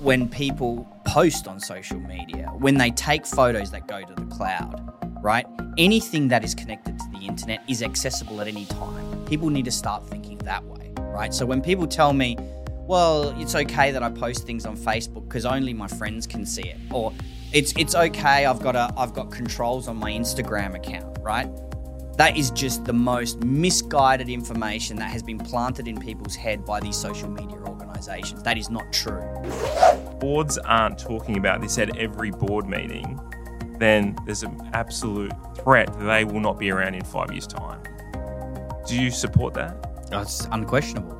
when people post on social media, when they take photos that go to the cloud, right? Anything that is connected to the internet is accessible at any time. People need to start thinking that way, right? So when people tell me, well, it's okay that I post things on Facebook because only my friends can see it, or it's it's okay I've got a I've got controls on my Instagram account, right? That is just the most misguided information that has been planted in people's head by these social media organizations. That is not true. Boards aren't talking about this at every board meeting, then there's an absolute threat that they will not be around in five years' time. Do you support that? Oh, That's unquestionable.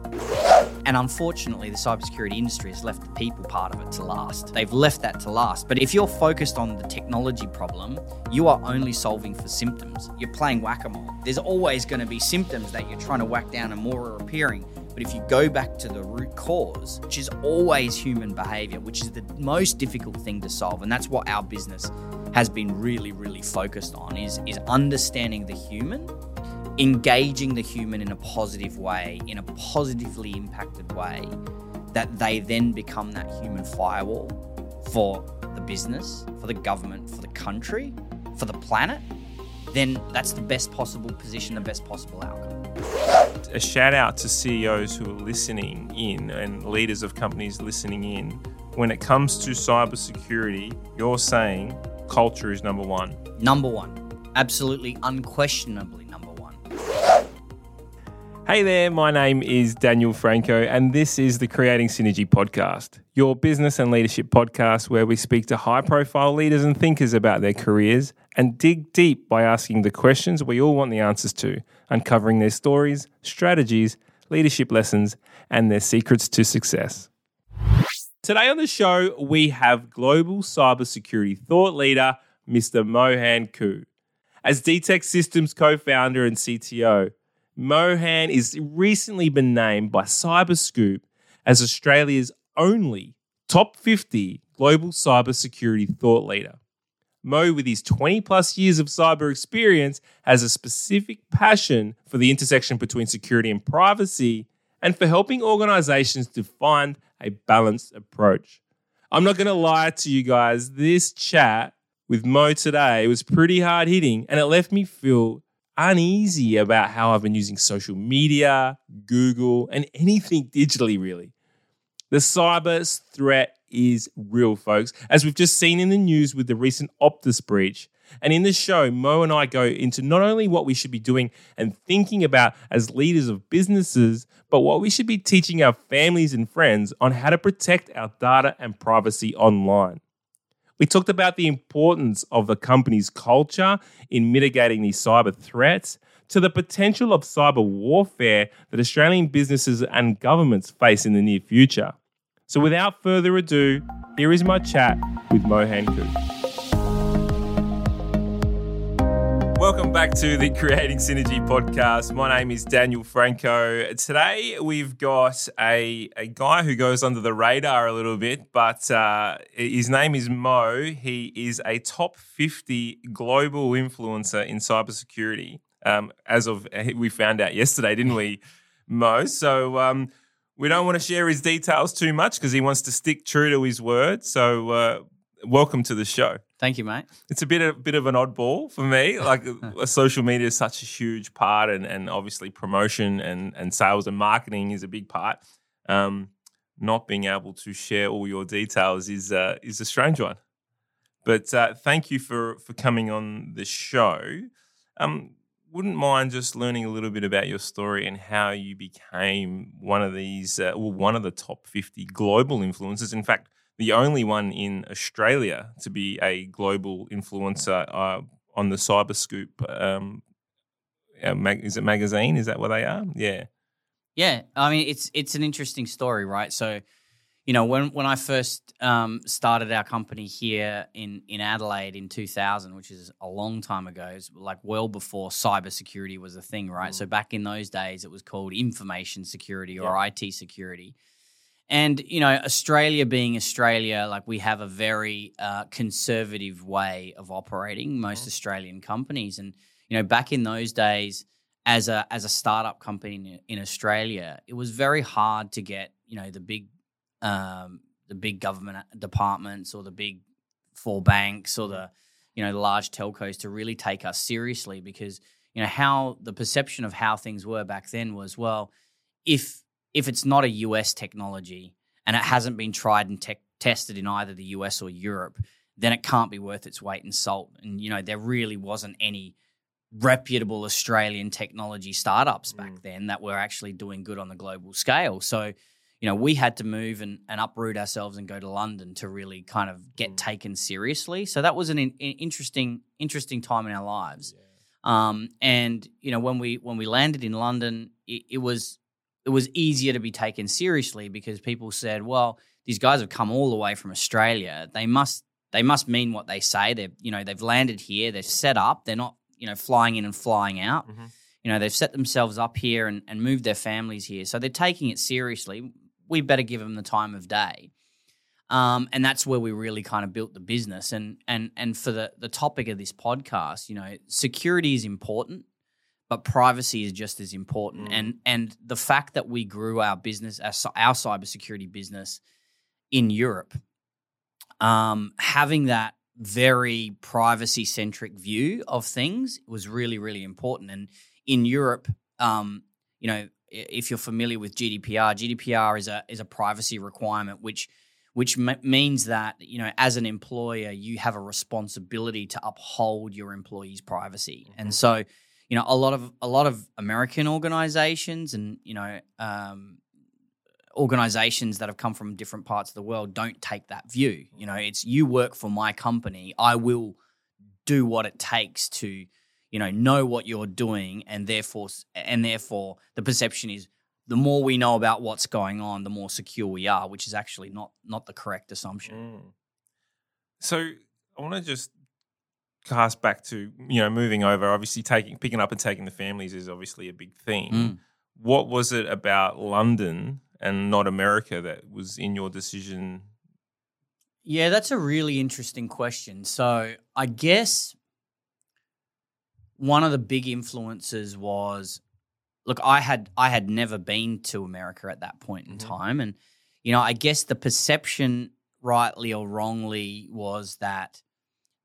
And unfortunately, the cybersecurity industry has left the people part of it to last. They've left that to last. But if you're focused on the technology problem, you are only solving for symptoms. You're playing whack a mole. There's always going to be symptoms that you're trying to whack down and more are appearing. But if you go back to the root cause, which is always human behavior, which is the most difficult thing to solve, and that's what our business has been really, really focused on, is, is understanding the human engaging the human in a positive way, in a positively impacted way, that they then become that human firewall for the business, for the government, for the country, for the planet, then that's the best possible position, the best possible outcome. A shout out to CEOs who are listening in and leaders of companies listening in. When it comes to cybersecurity, you're saying culture is number one. Number one. Absolutely, unquestionably number one. Hey there, my name is Daniel Franco, and this is the Creating Synergy podcast, your business and leadership podcast where we speak to high profile leaders and thinkers about their careers and dig deep by asking the questions we all want the answers to, uncovering their stories, strategies, leadership lessons, and their secrets to success. Today on the show, we have global cybersecurity thought leader, Mr. Mohan Koo. As DTEX Systems co founder and CTO, Mohan is recently been named by Cyberscoop as Australia's only top 50 global cybersecurity thought leader. Mo, with his 20 plus years of cyber experience, has a specific passion for the intersection between security and privacy and for helping organizations to find a balanced approach. I'm not going to lie to you guys, this chat with Mo today was pretty hard hitting and it left me feel uneasy about how I've been using social media, Google, and anything digitally, really. The cyber threat is real, folks, as we've just seen in the news with the recent Optus breach. And in the show, Mo and I go into not only what we should be doing and thinking about as leaders of businesses, but what we should be teaching our families and friends on how to protect our data and privacy online. We talked about the importance of the company's culture in mitigating these cyber threats to the potential of cyber warfare that Australian businesses and governments face in the near future. So, without further ado, here is my chat with Mohan Koo. Welcome back to the Creating Synergy podcast. My name is Daniel Franco. Today we've got a, a guy who goes under the radar a little bit, but uh, his name is Mo. He is a top 50 global influencer in cybersecurity. Um, as of we found out yesterday, didn't we, Mo? So um, we don't want to share his details too much because he wants to stick true to his word. So uh, welcome to the show. Thank you, mate. It's a bit of bit of an oddball for me. Like social media is such a huge part, and and obviously promotion and and sales and marketing is a big part. Um, not being able to share all your details is uh, is a strange one. But uh, thank you for for coming on the show. Um, wouldn't mind just learning a little bit about your story and how you became one of these, uh, well, one of the top fifty global influencers. In fact the only one in Australia to be a global influencer uh, on the Cyberscoop. Um, uh, mag- is it magazine? Is that what they are? Yeah. Yeah, I mean it's it's an interesting story, right? So, you know, when when I first um, started our company here in in Adelaide in 2000, which is a long time ago, it's like well before cybersecurity was a thing, right? Mm. So back in those days, it was called information security or yeah. IT security. And, you know, Australia being Australia, like we have a very uh, conservative way of operating, most mm-hmm. Australian companies. And, you know, back in those days, as a as a startup company in, in Australia, it was very hard to get, you know, the big um, the big government departments or the big four banks or the you know the large telcos to really take us seriously because you know how the perception of how things were back then was well if if it's not a US technology and it hasn't been tried and te- tested in either the US or Europe then it can't be worth its weight in salt. And you know there really wasn't any reputable Australian technology startups back Mm. then that were actually doing good on the global scale. So you know, we had to move and, and uproot ourselves and go to London to really kind of get Mm. taken seriously. So that was an in- interesting interesting time in our lives. Um, and you know, when we when we landed in London, it, it was it was easier to be taken seriously because people said, "Well, these guys have come all the way from Australia. They must they must mean what they say. They've you know they've landed here. They're set up. They're not you know flying in and flying out. Mhm. You know they've set themselves up here and, and moved their families here. So they're taking it seriously. We better give them the time of day. Um, and that's where we really kind of built the business. And and and for the the topic of this podcast, you know, security is important, but privacy is just as important. Mm. And and the fact that we grew our business, our, our cybersecurity business, in Europe, um, having that very privacy centric view of things was really really important. And in Europe, um, you know, if you're familiar with GDPR, GDPR is a is a privacy requirement which which m- means that you know as an employer you have a responsibility to uphold your employees' privacy, Mhm. and so you know a lot of a lot of American organizations and you know um, organizations that have come from different parts of the world don't take that view. You know, it's you work for my company, I will do what it takes to you know know what you're doing, and therefore and therefore the perception is the more we know about what's going on, the more secure we are, which is actually not not the correct assumption. Mm. So I want to just cast back to you know moving over. Obviously, taking picking up and taking the families is obviously a big theme. Mm. What was it about London and not America that was in your decision? Yeah, that's a really interesting question. So I guess one of the big influences was look, I had I had never been to America at that point in Mhm. time. And, you know, I guess the perception, rightly or wrongly, was that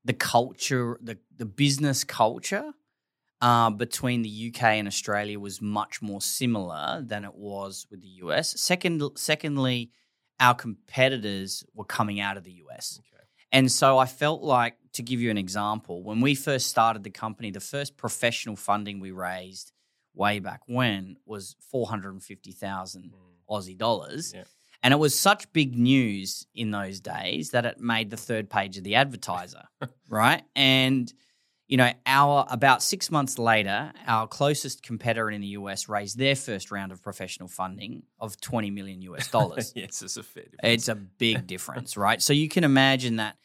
the culture, the the business culture uh, between the UK and Australia was much more similar than it was with the US. Second, secondly, our competitors were coming out of the US. Okay. And so I felt like, to give you an example, when we first started the company, the first professional funding we raised way back when was 450,000 hmm. Aussie dollars. Yeah. And it was such big news in those days that it made the third page of the advertiser, right? And you know, our about six months later, our closest competitor in the US raised their first round of professional funding of 20 million US dollars. yes, it's a fair difference. It's a big difference, right? So you can imagine that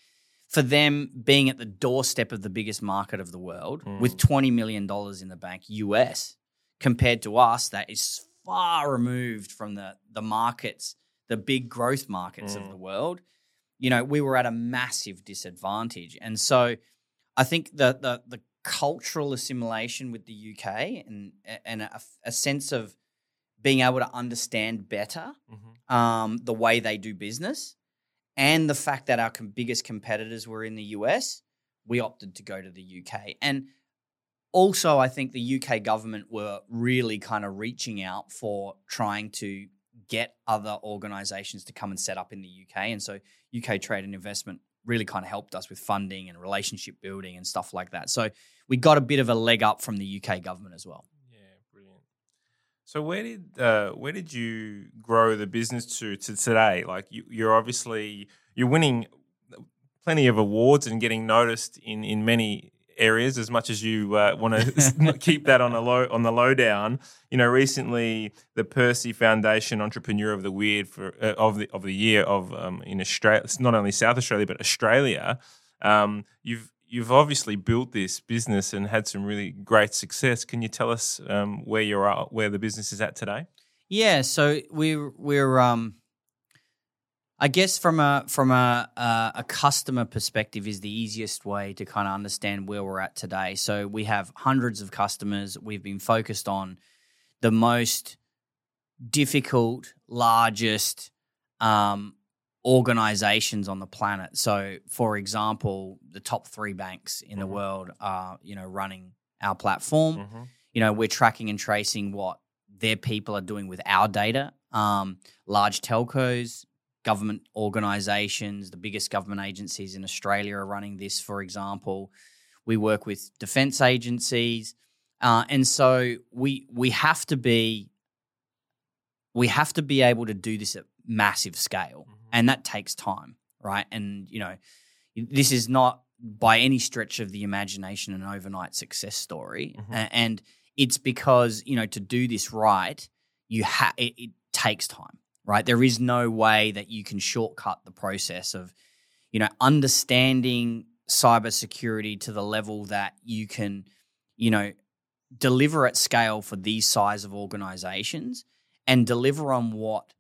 for them being at the doorstep of the biggest market of the world Mm. with $20 million in the bank US compared to us that is far removed from the the markets, the big growth markets of Mm. the world. You know, we were at a massive disadvantage. And so I think the the the cultural assimilation with the UK and and a, a sense of being able to understand better Mhm. um, the way they do business, and the fact that our com- biggest competitors were in the US, we opted to go to the UK. And also, I think the UK government were really kind of reaching out for trying to get other organizations to come and set up in the UK. And so, UK Trade and Investment really kind of helped us with funding and relationship building and stuff like that. So, we got a bit of a leg up from the UK government as well. Yeah, brilliant. So where did uh, where did you grow the business to to today? Like you, you're obviously you're winning plenty of awards and getting noticed in in many areas. As much as you uh, want to keep that on a low on the lowdown, you know, recently the Pearcey Foundation Entrepreneur of the Weird for uh, of the of the year of um, in Australia, not only South Australia but Australia. Um, you've you've obviously built this business and had some really great success. Can you tell us um, where you're at, where the business is at today? Yeah, so we're we're um I guess from a from a a, a customer perspective is the easiest way to kind of understand where we're at today. So we have hundreds of customers. We've been focused on the most difficult, largest, um, organizations on the planet. So, for example, the top three banks in the Mhm. world are, you know, running our platform. Mhm. You know, we're tracking and tracing what their people are doing with our data. Um, large telcos, government organizations, the biggest government agencies in Australia are running this, for example. We work with defense agencies. Uh, and so we we have to be we have to be able to do this at massive scale Mhm. and that takes time right and you know this is not by any stretch of the imagination an overnight success story Mhm. A- and it's because you know to do this right you have it, it takes time right? There is no way that you can shortcut the process of you know understanding cybersecurity to the level that you can you know deliver at scale for these size of organizations and deliver on what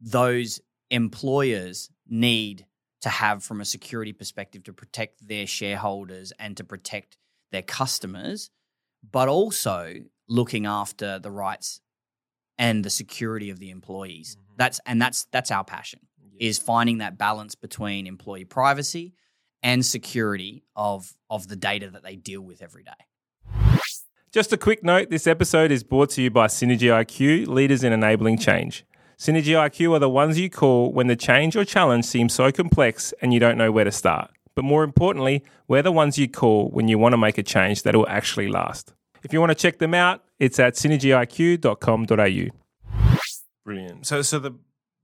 those employers need to have from a security perspective to protect their shareholders and to protect their customers, but also looking after the rights and the security of the employees. Mhm. That's and that's that's our passion Yeah. is finding that balance between employee privacy and security of of the data that they deal with every day. Just a quick note this episode is brought to you by Synergy IQ, leaders in enabling change. Synergy IQ are the ones you call when the change or challenge seems so complex and you don't know where to start. But more importantly, we're the ones you call when you want to make a change that will actually last. If you want to check them out, it's at synergyiq.com.au. Brilliant. So, so the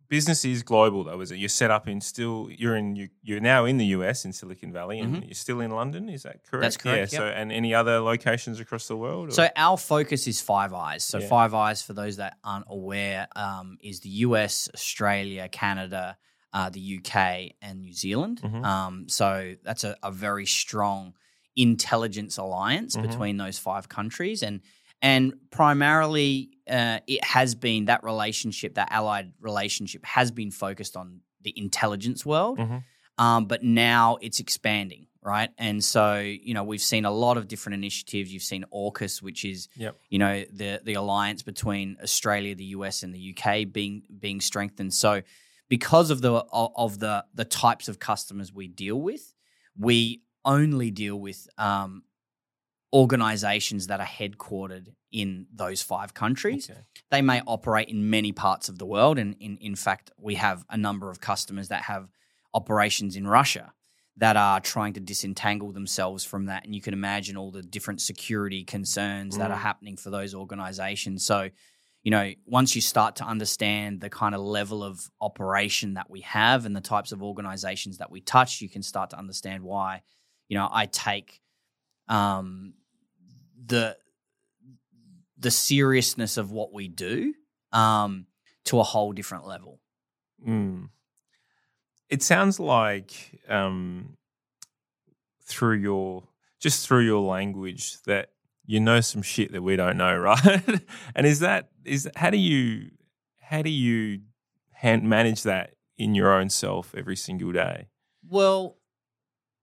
business is global, though, is it? You're set up in still. You're in. You, you're now in the US in Silicon Valley, and you're still in London. Is that correct? Mm-hmm. That's correct, Yeah. So, and any other locations across the world? or- So our focus is Five Eyes. So Yeah. Five Eyes, for those that aren't aware, um, is the US, Australia, Canada, uh, the UK, and New Zealand. Mhm. Um, so that's a, a very strong intelligence alliance Mhm. between those five countries, and and primarily uh, it has been that relationship, that allied relationship, has been focused on the intelligence world Mhm. um, but now it's expanding, right? And so you know we've seen a lot of different initiatives. You've seen AUKUS, which is Yep. you know the the alliance between Australia, the US, and the UK being being strengthened. So because of the of of the the types of customers we deal with, we only deal with um, organizations that are headquartered in those five countries Okay. they may operate in many parts of the world. And in, in fact, we have a number of customers that have operations in Russia that are trying to disentangle themselves from that. And you can imagine all the different security concerns that are Mm. happening for those organizations. So, you know, once you start to understand the kind of level of operation that we have and the types of organizations that we touch, you can start to understand why, you know, I take um, the the seriousness of what we do um, to a whole different level. Mm. It sounds like um, through your just through your language that you know some shit that we don't know, right? and is that is how do you how do you hand, manage that in your own self every single day? Well,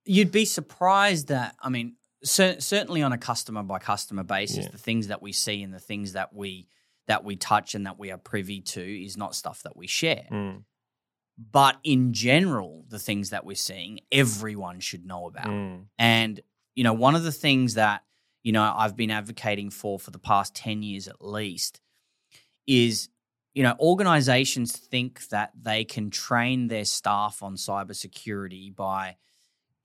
you'd be surprised that I mean, cer- certainly on a customer by customer basis, Yeah. the things that we see and the things that we that we touch and that we are privy to is not stuff that we share. Mm. But in general, the things that we're seeing, everyone should know about. Mm. And, you know, one of the things that, you know, I've been advocating for for the past 10 years at least is, you know, organizations think that they can train their staff on cybersecurity by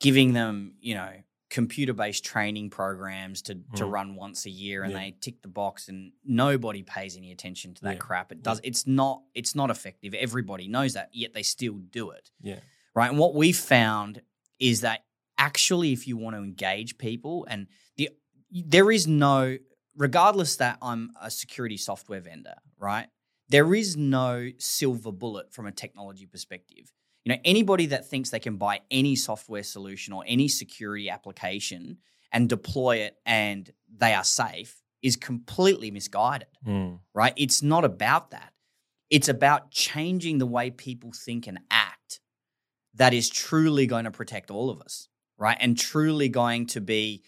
giving them, you know, computer based training programs to, to Mm. run once a year and Yeah. they tick the box and nobody pays any attention to that Yeah. crap. It does it's not it's not effective. Everybody knows that, yet they still do it Yeah. right? And what we found is that actually, if you want to engage people, and the there is no, regardless that I'm a security software vendor, right? There is no silver bullet from a technology perspective. You know, anybody that thinks they can buy any software solution or any security application and deploy it and they are safe is completely misguided Mm. right? It's not about that. It's about changing the way people think and act that is truly going to protect all of us, right? And truly going to be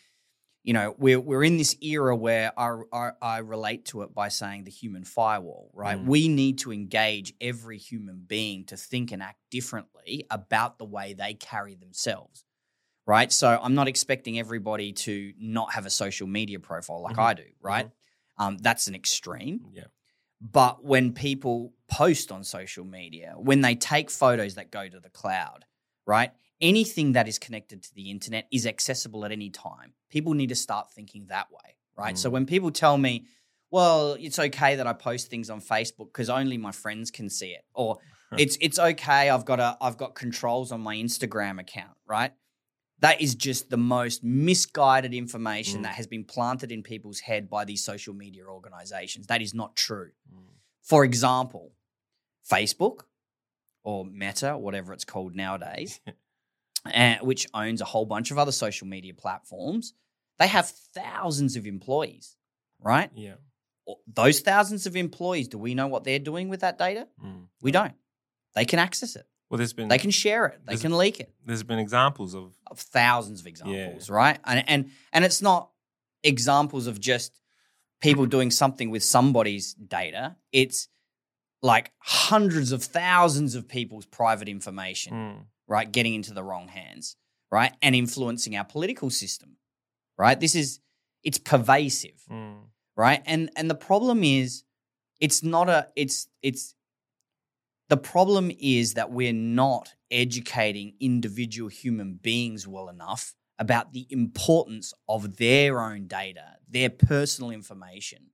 you know, we're we're in this era where I I, I relate to it by saying the human firewall, right? Mm. We need to engage every human being to think and act differently about the way they carry themselves, right? So I'm not expecting everybody to not have a social media profile like Mhm. I do, right? Um, that's an extreme. Yeah. But when people post on social media, when they take photos that go to the cloud, right? Anything that is connected to the internet is accessible at any time. People need to start thinking that way, right? So Mm. when people tell me, well, it's okay that I post things on Facebook because only my friends can see it, or it's it's okay I've got a I've got controls on my Instagram account, right? That is just the most misguided information Mm. that has been planted in people's head by these social media organizations. That is not true. Mm. For example, Facebook or Meta, whatever it's called nowadays, uh, which owns a whole bunch of other social media platforms, they have thousands of employees, right? Yeah. Those thousands of employees, do we know what they're doing with that data? Mm. We don't. They can access it. Well, there's been They can share it. They can leak it. there's been examples of Of thousands of examples, right? And and and it's not examples of just people doing something with somebody's data. It's like hundreds of thousands of people's private information, Mm. Right, getting into the wrong hands, right, and influencing our political system, right? This is it's pervasive Mm. right and and the problem is it's not a it's it's the problem is that we're not educating individual human beings well enough about the importance of their own data their personal information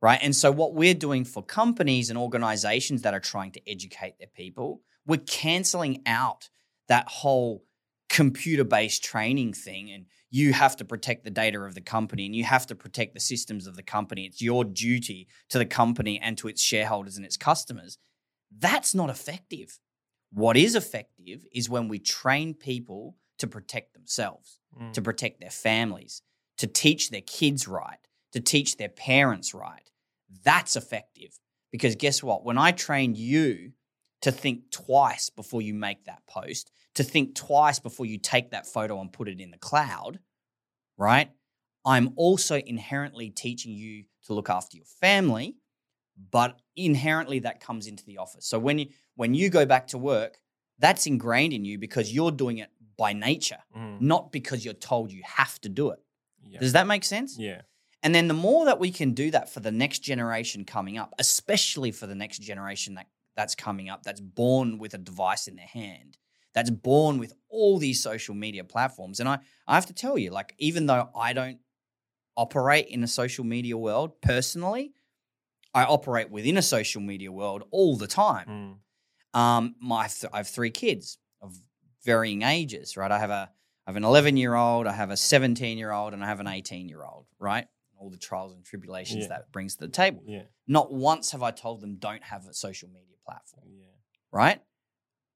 right and so what we're doing for companies and organizations that are trying to educate their people we're canceling out that whole computer based training thing and you have to protect the data of the company and you have to protect the systems of the company. It's your duty to the company and to its shareholders and its customers. That's not effective. What is effective is when we train people to protect themselves, Mm. to protect their families, to teach their kids right, to teach their parents right. That's effective. Because guess what? When I train you to think twice before you make that post, to think twice before you take that photo and put it in the cloud, right? I'm also inherently teaching you to look after your family, but inherently that comes into the office. So when you when you go back to work, that's ingrained in you because you're doing it by nature, Mm. not because you're told you have to do it. Yeah. Does that make sense? yeah. And then the more that we can do that for the next generation coming up, especially for the next generation that, that's coming up, that's born with a device in their hand, that's born with all these social media platforms. And I, I have to tell you, like, even though I don't operate in a social media world personally, I operate within a social media world all the time. Mm. Um, my th- I have three kids of varying ages, right? I have a I have an 11 year old, I have a 17 year old, and I have an 18 year old, right? All the trials and tribulations Yeah. that brings to the table. Yeah. Not once have I told them don't have a social media platform, Yeah. right?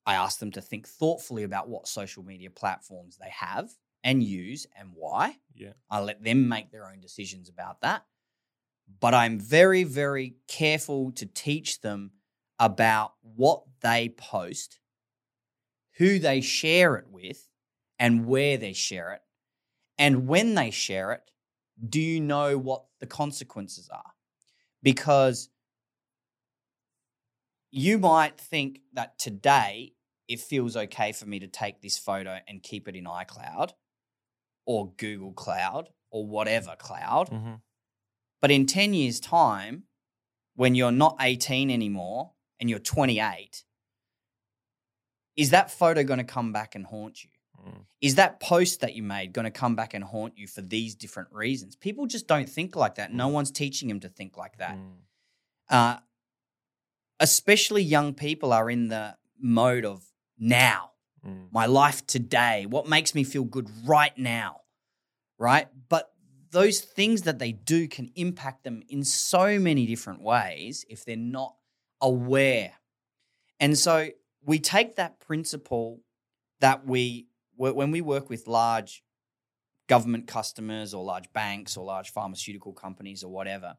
I ask them to think thoughtfully about what social media platforms they have and use and why. Yeah. I let them make their own decisions about that. But I'm very, very careful to teach them about what they post, who they share it with, and where they share it. And when they share it, do you know what the consequences are? Because you might think that today it feels okay for me to take this photo and keep it in iCloud or Google Cloud or whatever cloud. hmm But in 10 years' time, when you're not 18 anymore and you're 28, is that photo going to come back and haunt you? Mm. Is that post that you made going to come back and haunt you for these different reasons? People just don't think like that. No one's teaching them to think like that. Mm. Uh, especially young people are in the mode of now, Mm. my life today, what makes me feel good right now, right? But those things that they do can impact them in so many different ways if they're not aware. And so we take that principle that we, wh- when we work with large government customers or large banks or large pharmaceutical companies or whatever,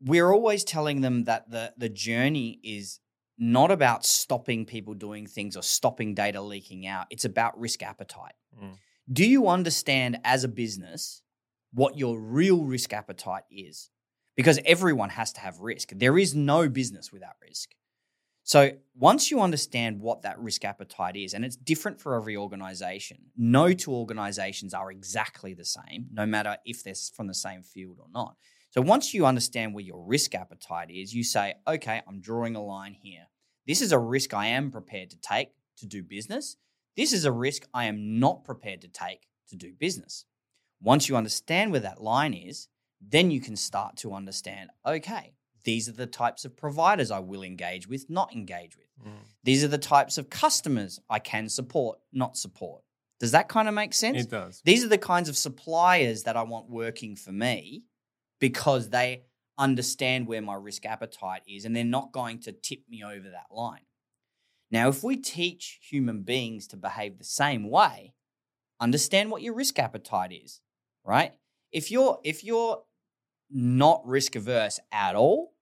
we're always telling them that the, the journey is not about stopping people doing things or stopping data leaking out. It's about risk appetite. Mm. Do you understand as a business what your real risk appetite is? Because everyone has to have risk. There is no business without risk. So once you understand what that risk appetite is, and it's different for every organization, no two organizations are exactly the same, no matter if they're from the same field or not. So once you understand where your risk appetite is, you say, okay, I'm drawing a line here. This is a risk I am prepared to take to do business. This is a risk I am not prepared to take to do business. Once you understand where that line is, then you can start to understand, okay, these are the types of providers I will engage with, not engage with. Mm. These are the types of customers I can support, not support. Does that kind of make sense? It does. These are the kinds of suppliers that I want working for me because they understand where my risk appetite is and they're not going to tip me over that line. Now, if we teach human beings to behave the same way, understand what your risk appetite is, right? If you're if you're not risk averse at all,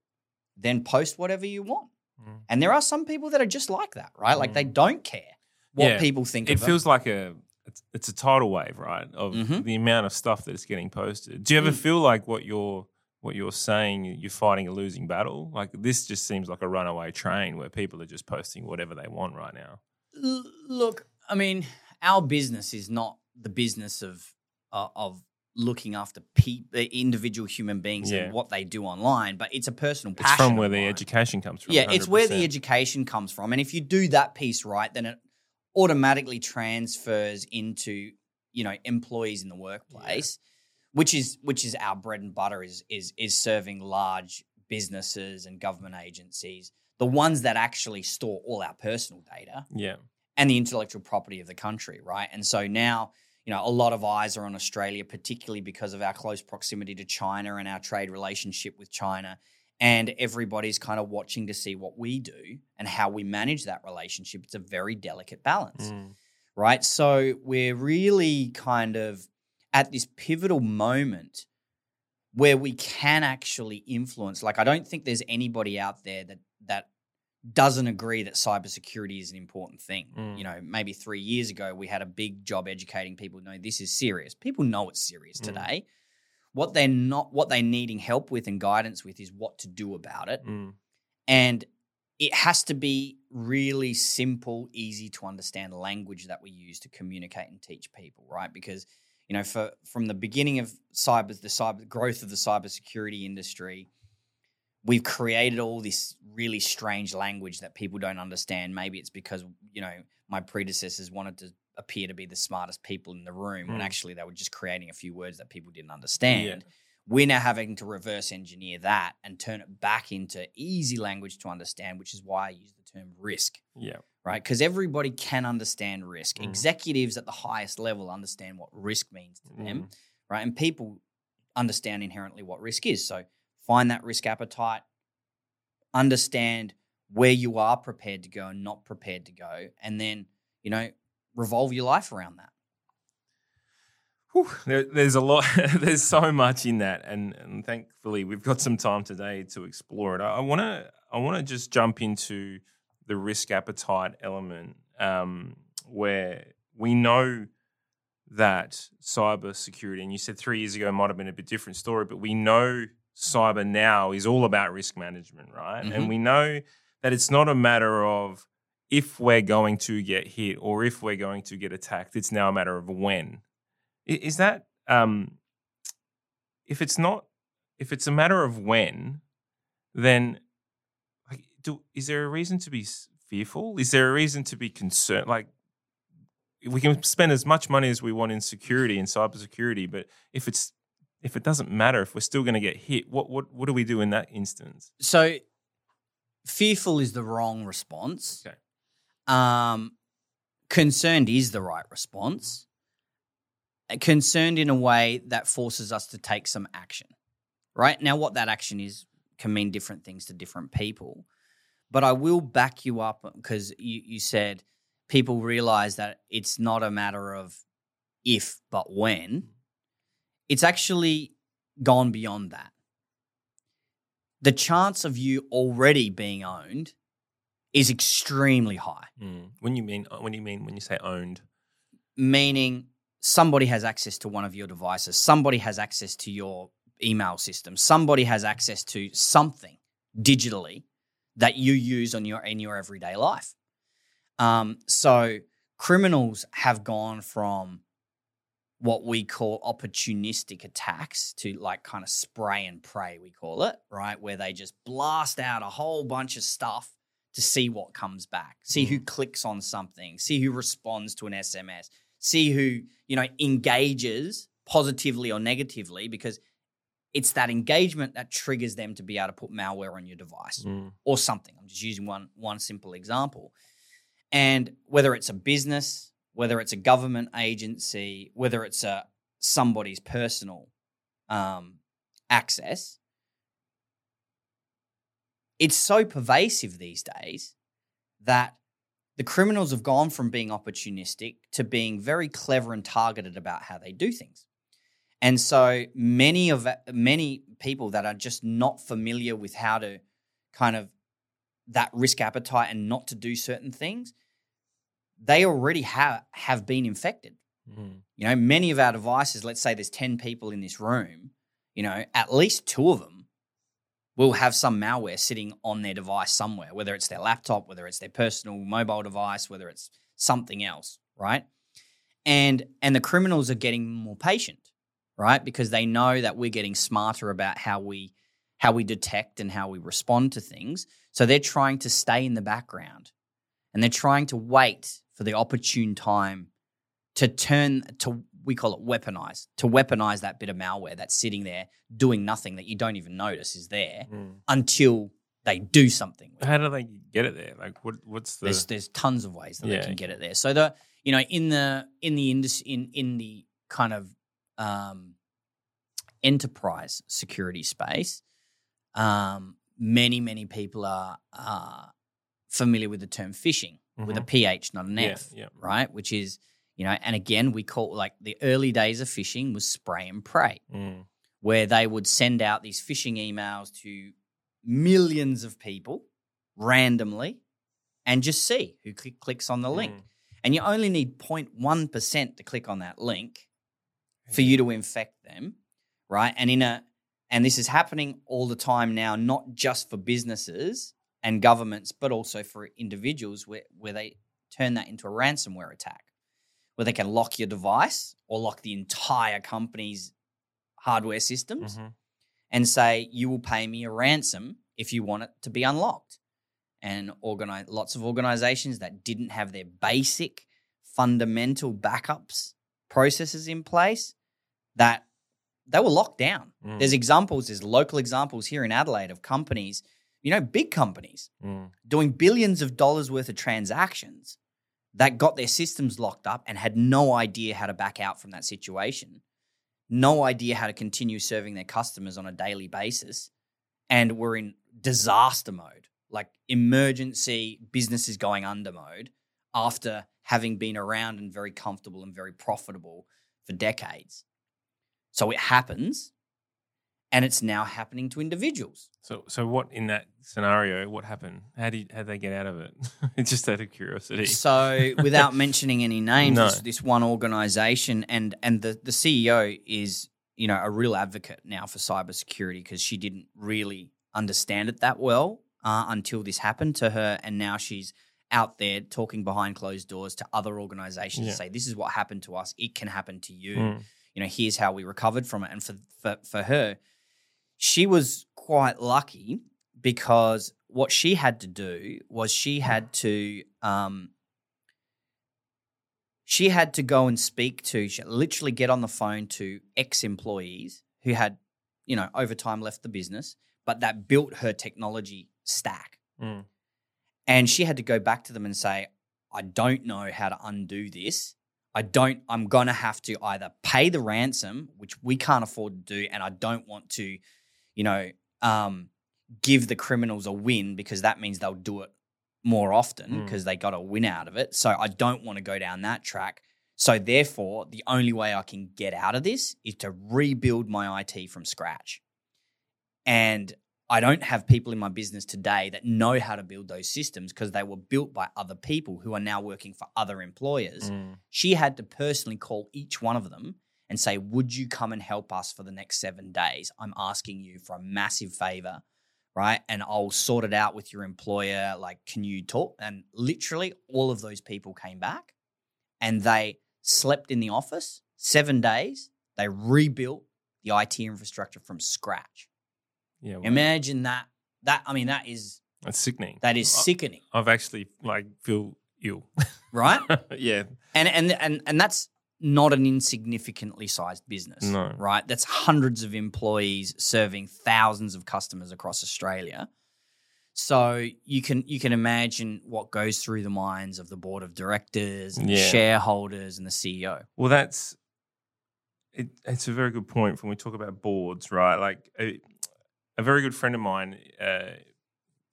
then post whatever you want. Mm. And there are some people that are just like that, right? Mm. Like they mm. don't care what yeah. people think it feels like a it's, it's, a tidal wave, right? Of mm-hmm. the amount of stuff that is getting posted. Do you ever mm. feel like what you're what you're saying you're fighting a losing battle? Like this just seems like a runaway train where people are just posting whatever they want right now. L- look, I mean, our business is not the business of uh, of looking after pe- individual human beings yeah. and what they do online, but it's a personal passion. It's from where the education comes from. Yeah, 100%. it's where the education comes from. And if you do that piece right, then it automatically transfers into, you know, employees in the workplace, yeah. which is which is our bread and butter is is is serving large businesses and government agencies, the ones that actually store all our personal data. Yeah. And the intellectual property of the country, right? And so now you know, a lot of eyes are on Australia, particularly because of our close proximity to China and our trade relationship with China. And everybody's kind of watching to see what we do and how we manage that relationship. It's a very delicate balance, mm. right? So we're really kind of at this pivotal moment where we can actually influence. Like, I don't think there's anybody out there that that doesn't agree that cybersecurity is an important thing. Mm. You know, maybe three years ago, we had a big job educating people. No, this is serious. People know it's serious mm. today. What they're not, what they're needing help with and guidance with is what to do about it. Mm. And it has to be really simple, easy to understand language that we use to communicate and teach people, right? Because you know, for from the beginning of cyber, the cyber growth of the cybersecurity industry, we've created all this really strange language that people don't understand. Maybe it's because, you know, my predecessors wanted to appear to be the smartest people in the room mm. when actually they were just creating a few words that people didn't understand. Yeah. We're now having to reverse engineer that and turn it back into easy language to understand, which is why I use the term risk. Yeah. Right. Because everybody can understand risk. Mm. Executives at the highest level understand what risk means to mm. them. Right. And people understand inherently what risk is. So find that risk appetite, understand where you are prepared to go and not prepared to go, and then, you know, revolve your life around that. Whew, there, there's a lot, there's so much in that, and, and thankfully we've got some time today to explore it. I want to, I want to just jump into the risk appetite element, um, where we know that cyber security, and you said three years ago might have been a bit different story, but we know cyber now is all about risk management, right? Mm-hmm. And we know that it's not a matter of if we're going to get hit or if we're going to get attacked. It's now a matter of when. Is that um, if it's not if it's a matter of when, then like, do, is there a reason to be fearful? Is there a reason to be concerned? Like we can spend as much money as we want in security and cybersecurity, but if it's if it doesn't matter, if we're still going to get hit, what what what do we do in that instance? So, fearful is the wrong response. Okay. Um, concerned is the right response. Concerned in a way that forces us to take some action. Right now, what that action is can mean different things to different people. But I will back you up because you, you said people realize that it's not a matter of if but when it's actually gone beyond that. The chance of you already being owned is extremely high. Mm. When you mean uh, when you mean when you say owned, meaning somebody has access to one of your devices, somebody has access to your email system, somebody has access to something digitally that you use on your in your everyday life. Um, so criminals have gone from what we call opportunistic attacks to like kind of spray and pray, we call it, right? Where they just blast out a whole bunch of stuff to see what comes back, see who clicks on something, see who responds to an SMS, see who, you know, engages positively or negatively because it's that engagement that triggers them to be able to put malware on your device Mm. or something. I'm just using one one simple example. And whether it's a business, whether it's a government agency, whether it's a somebody's personal um, access, it's so pervasive these days that the criminals have gone from being opportunistic to being very clever and targeted about how they do things. And so many of many people that are just not familiar with how to kind of that risk appetite and not to do certain things, they already have have been infected. Mm. You know, many of our devices, let's say there's 10 people in this room, you know, at least two of them will have some malware sitting on their device somewhere, whether it's their laptop, whether it's their personal mobile device, whether it's something else, right? And and the criminals are getting more patient, right? Because they know that we're getting smarter about how we how we detect and how we respond to things. So they're trying to stay in the background and they're trying to wait for the opportune time to turn to we call it weaponize to weaponize that bit of malware that's sitting there doing nothing that you don't even notice is there Mm. until they do something. How do they get it there? Like, what? What's the? there's there's tons of ways that Yeah. they can get it there so the you know in the in the indus in in the kind of um enterprise security space um many many people are uh familiar with the term phishing with a Mhm. ph not an Yeah, f yeah. right which is you know and again we call like the early days of phishing was spray and pray Mm. where they would send out these phishing emails to millions of people randomly and just see who cl- clicks on the link. Mm. And you only need 0.1% to click on that link for you to infect them, right? And in a and this is happening all the time now, not just for businesses and governments, but also for individuals where, where they turn that into a ransomware attack, where they can lock your device or lock the entire company's hardware systems Mhm. and say you will pay me a ransom if you want it to be unlocked. And organize lots of organizations that didn't have their basic fundamental backups processes in place that they were locked down. Mm. There's examples, there's local examples here in Adelaide of companies, you know, big companies Mm. doing billions of dollars worth of transactions that got their systems locked up and had no idea how to back out from that situation, no idea how to continue serving their customers on a daily basis, and were in disaster mode, like emergency businesses going under mode after having been around and very comfortable and very profitable for decades. So it happens, and it's now happening to individuals. So, so what in that scenario? What happened? How did how they get out of it? it's just out of curiosity. So, without mentioning any names, No. this, this one organization and and the the CEO is you know a real advocate now for cybersecurity because she didn't really understand it that well uh, until this happened to her, and now she's out there talking behind closed doors to other organizations Yeah. to say this is what happened to us. It can happen to you. Mm. You know, here's how we recovered from it. And for for for her, she was quite lucky because what she had to do was she had to um, she had to go and speak to literally get on the phone to ex employees who had you know over time left the business but that built her technology stack. Mm. and she had to go back to them and say i don't know how to undo this. I don't i'm going to have to either pay the ransom which we can't afford to do and i don't want to you know um, give the criminals a win because that means they'll do it more often Mm. because they got a win out of it so i don't want to go down that track so therefore the only way i can get out of this is to rebuild my it from scratch and I don't have people in my business today that know how to build those systems because they were built by other people who are now working for other employers. Mm. She had to personally call each one of them and say, Would you come and help us for the next seven days? I'm asking you for a massive favor, right? And I'll sort it out with your employer. Like, can you talk? And literally, all of those people came back and they slept in the office seven days. They rebuilt the IT infrastructure from scratch. Yeah, well, Imagine that. That I mean, that is that's sickening. that is sickening, I've actually like feel ill. right? yeah, and and and and that's not an insignificantly sized business, No. right? That's hundreds of employees serving thousands of customers across Australia. So you can you can imagine what goes through the minds of the board of directors, and the shareholders, and the CEO. Well, that's it, it's a very good point when we talk about boards, right? Like a, a very good friend of mine, uh,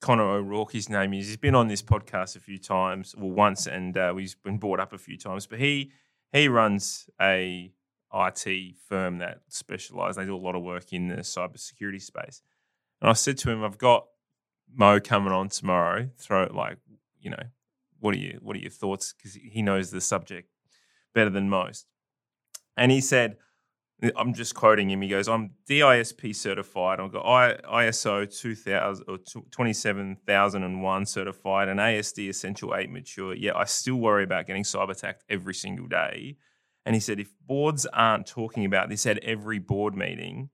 Connor O'Rourke, his name is. He's been on this podcast a few times, well, once, and uh, he's been brought up a few times. But he he runs a IT firm that specialize. They do a lot of work in the cybersecurity space. And I said to him, "I've got Mo coming on tomorrow. Throw it like, you know, what are you what are your thoughts? Because he knows the subject better than most." And he said, I'm just quoting him. He goes, I'm DISP certified. I've got ISO 2000 or 27001 certified and ASD Essential 8 mature. Yet I still worry about getting cyber attacked every single day. And he said, if boards aren't talking about this at every board meeting,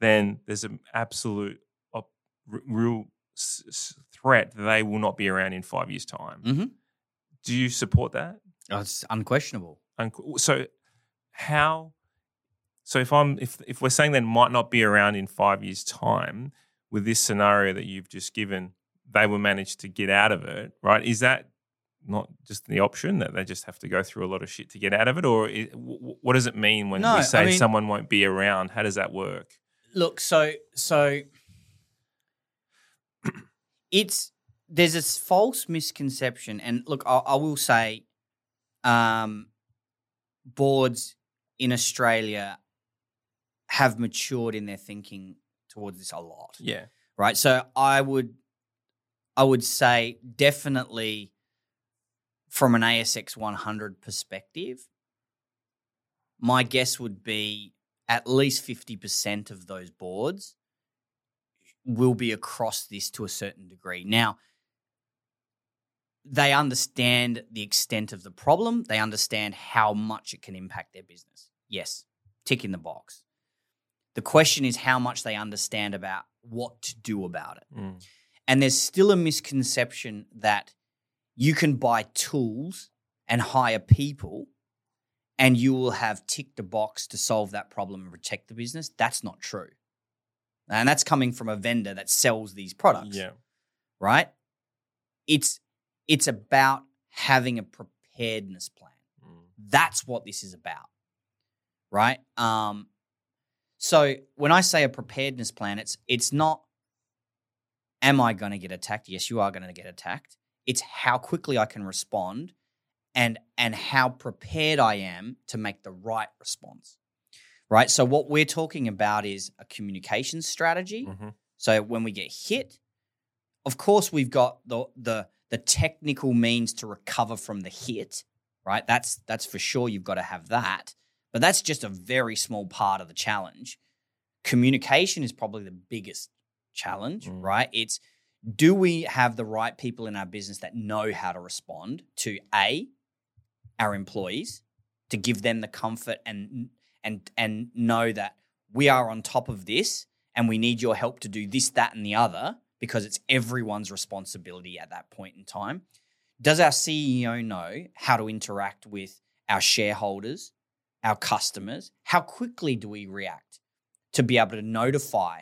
then there's an absolute op- r- real s- threat that they will not be around in five years' time. Mhm. Do you support that? Oh, it's unquestionable. Unqu- So how? So if I'm if if we're saying they might not be around in five years' time, with this scenario that you've just given, they will manage to get out of it, right? Is that not just the option that they just have to go through a lot of shit to get out of it, or i w- what does it mean when No, we say mean- someone won't be around? How does that work? Look, so so it's there's this false misconception, and look, I, I will say, um, boards in Australia have matured in their thinking towards this a lot, Yeah, right? So I would, I would say definitely from an ASX 100 perspective, my guess would be at least 50% of those boards will be across this to a certain degree. Now, they understand the extent of the problem, they understand how much it can impact their business. Yes, tick in the box. The question is how much they understand about what to do about it. Mm. And there's still a misconception that you can buy tools and hire people and you will have ticked a box to solve that problem and protect the business. That's not true. And that's coming from a vendor that sells these products, yeah, right? It's it's about having a preparedness plan. Mm. That's what this is about, right? Um, so when I say a preparedness plan, it's it's not, am I going to get attacked? Yes, you are going to get attacked. It's how quickly I can respond, and and how prepared I am to make the right response, right? So what we're talking about is a communication strategy. Mhm. So when we get hit, of course we've got the the the technical means to recover from the hit, right? That's that's for sure you've got to have that. But that's just a very small part of the challenge. Communication is probably the biggest challenge, Mm. right? It's do we have the right people in our business that know how to respond to A, our employees, to give them the comfort and and and know that we are on top of this and we need your help to do this, that, and the other because it's everyone's responsibility at that point in time. Does our CEO know how to interact with our shareholders, our customers? How quickly do we react to be able to notify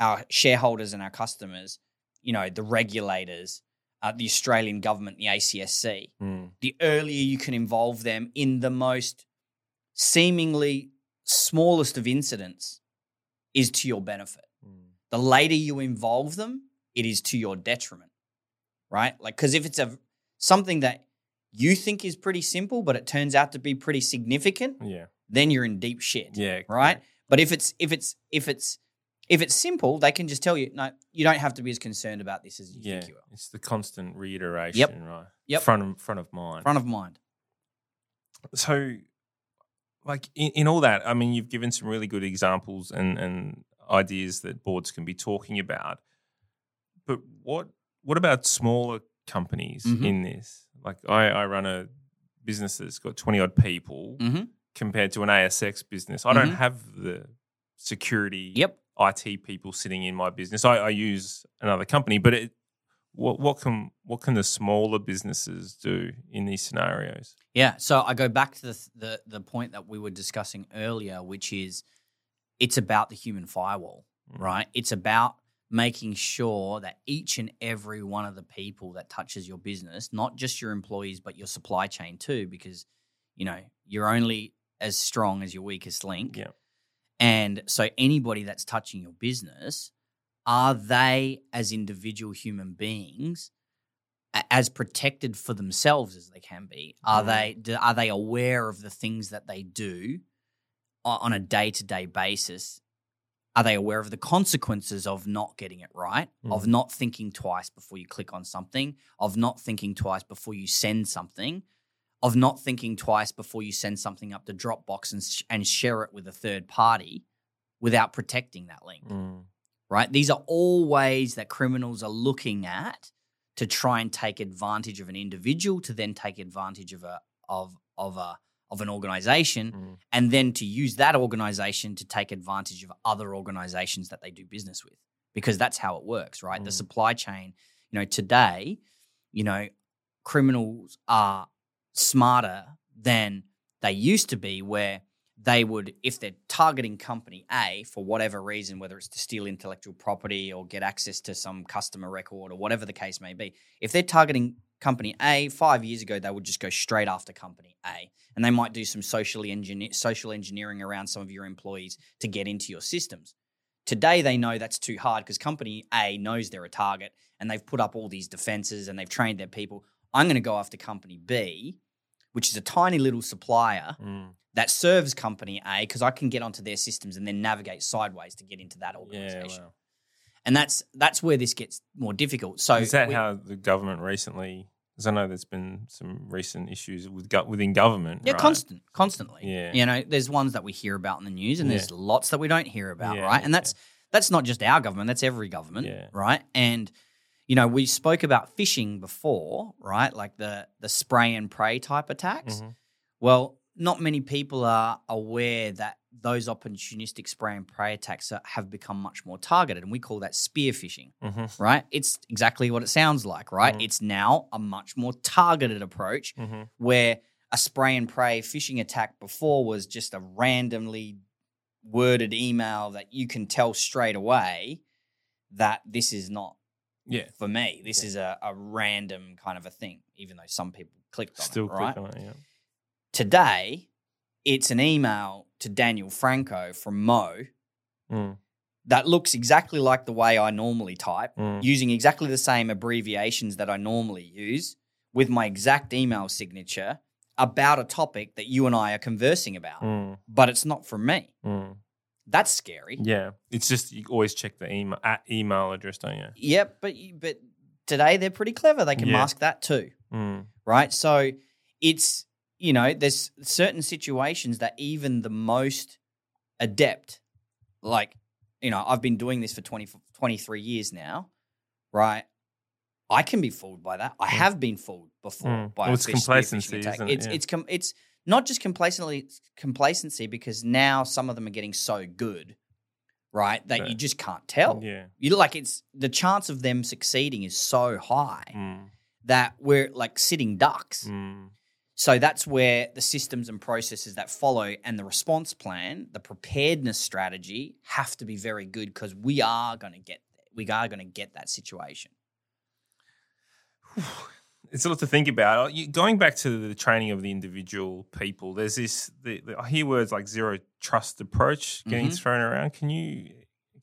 our shareholders and our customers, you know, the regulators, uh, the Australian government, the ACSC? Mm. the earlier you can involve them in the most seemingly smallest of incidents is to your benefit. Mm. The later you involve them, it is to your detriment. Right? Like cuz if it's a something that you think is pretty simple but it turns out to be pretty significant, yeah, then you're in deep shit yeah, right? But if it's if it's if it's If it's simple, they can just tell you, no, you don't have to be as concerned about this as you Yeah, think you are. it's the constant reiteration, yep. right? Yep. Front of front of mind. Front of mind. so like in, in all that i mean you've given some really good examples and and ideas that boards can be talking about but what what about smaller companies Mhm. in this like i i run a business that's got 20 odd people Mm-hmm. compared to an asx business i don't Mhm. have the security Yep. it people sitting in my business i, I use another company but it what, what can what can the smaller businesses do in these scenarios Yeah. So I go back to the, the the point that we were discussing earlier, which is it's about the human firewall, Mm. right? It's about making sure that each and every one of the people that touches your business, not just your employees, but your supply chain too, because you know you're only as strong as your weakest link. yeah And so anybody that's touching your business, are they as individual human beings as protected for themselves as they can be? Are Mm. they are they aware of the things that they do on a day-to-day basis? Are they aware of the consequences of not getting it right, of Mm. not thinking twice before you click on something, of not thinking twice before you send something, of not thinking twice before you send something up to Dropbox and, sh- and share it with a third party without protecting that link, Mm. right? These are all ways that criminals are looking at to try and take advantage of an individual to then take advantage of a of of a of an organization Mm. and then to use that organization to take advantage of other organizations that they do business with because that's how it works right the Mm. supply chain you know today you know criminals are smarter than they used to be where they would if they're targeting company A for whatever reason whether it's to steal intellectual property or get access to some customer record or whatever the case may be if they're targeting company A 5 years ago they would just go straight after company A and they might do some socially engineer, social engineering around some of your employees to get into your systems. Today, they know that's too hard because company A knows they're a target and they've put up all these defenses and they've trained their people. I'm going to go after company B, which is a tiny little supplier Mm. that serves company A because I can get onto their systems and then navigate sideways to get into that Yeah, organization. wow. And that's that's where this gets more difficult. So Is that we- how the government recently? Because I know there's been some recent issues with go- within government. Yeah, right? constant, constantly. Yeah. You know, there's ones that we hear about in the news, and there's lots that we don't hear about, Yeah, right? And yeah. that's that's not just our government; that's every government, Yeah. right? And you know, we spoke about phishing before, right? Like the the spray and pray type attacks. Mhm. Well, not many people are aware that those opportunistic spray and pray attacks have become much more targeted, and we call that spear phishing Mhm. right? It's exactly what it sounds like, right? Mhm. It's now a much more targeted approach Mhm. where a spray and pray phishing attack before was just a randomly worded email that you can tell straight away that this is not Yeah. for me. This Yeah. is a, a random kind of a thing, even though some people clicked on Still it, right? click on it. Yeah. Today, it's an email to Daniel Franco from Mo Mm. that looks exactly like the way I normally type Mm. using exactly the same abbreviations that I normally use with my exact email signature about a topic that you and I are conversing about, Mm. but it's not from me. Mm. That's scary. Yeah. It's just you always check the email at email address, don't you? Yep, but but today they're pretty clever. They can Yeah. mask that too, Mm. right? So it's you know there's certain situations that even the most adept, like you know I've been doing this for 20, 23 years now, right? I can be fooled by that. I Mm. have been fooled before Mm. by Well, it's fish- complacency, attack. it? It's Yeah. it's com- it's not just complacency complacency because now some of them are getting so good, right? That Right. you just can't tell. Yeah. You like it's the chance of them succeeding is so high Mm. that we're like sitting ducks. So that's where the systems and processes that follow and the response plan, the preparedness strategy have to be very good because we are going to get we are going to get that situation. It's a lot to think about. Going back to the training of the individual people, there's this. The, the, I hear words like zero trust approach getting Mhm. thrown around. Can you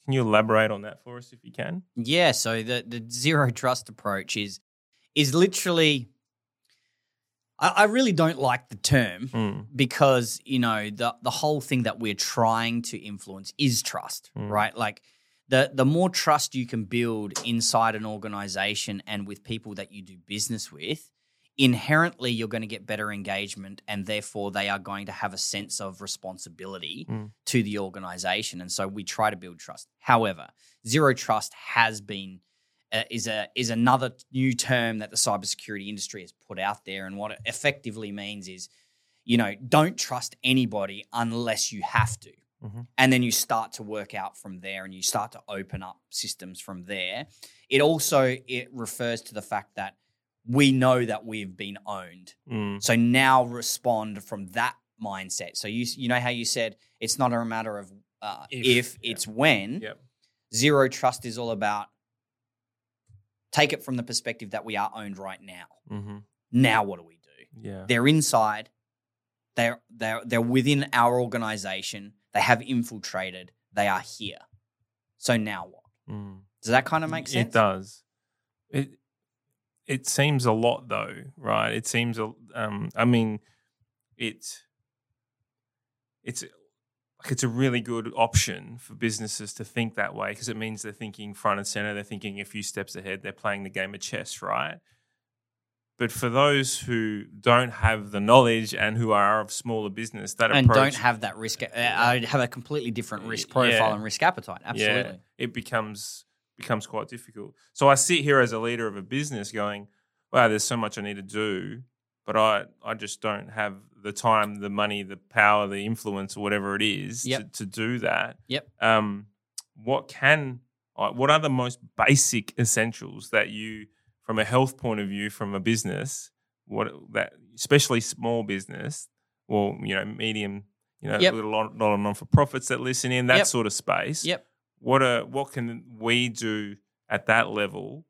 can you elaborate on that for us if you can? Yeah, so the the zero trust approach is is literally I, I really don't like the term Mm. because, you know, the the whole thing that we're trying to influence is trust, Mm. right? Like the the more trust you can build inside an organization and with people that you do business with, inherently you're going to get better engagement and therefore they are going to have a sense of responsibility Mm. to the organization and so we try to build trust however zero trust has been is a is another new term that the cybersecurity industry has put out there and what it effectively means is you know don't trust anybody unless you have to Mhm. and then you start to work out from there and you start to open up systems from there it also it refers to the fact that we know that we've been owned Mm. so now respond from that mindset so you you know how you said it's not a matter of uh, If, if, yeah. it's when Yep. zero trust is all about take it from the perspective that we are owned right now. Hmm now what do we do? Yeah. they're inside. They're they're they're within our organization. They have infiltrated. They are here. So now what? Mm. does that kind of make sense? It does. It it seems a lot though, right? It seems a um I mean it it's like it's a really good option for businesses to think that way because it means they're thinking front and center, they're thinking a few steps ahead, they're playing the game of chess, right? But for those who don't have the knowledge and who are of smaller business, that and approach don't have that risk uh, I have a completely different risk profile Yeah. and risk appetite absolutely yeah, it becomes becomes quite difficult. So I sit here as a leader of a business going, wow, there's so much I need to do, but I I just don't have the time, the money, the power, the influence, or whatever it is Yep. to, to do that. Yep. Um, what can what are the most basic essentials that you, from a health point of view, from a business, what that especially small business, or you know medium, you know, Yep. a lot, lot of non for profits that listen in that Yep. sort of space yep what are what can we do at that level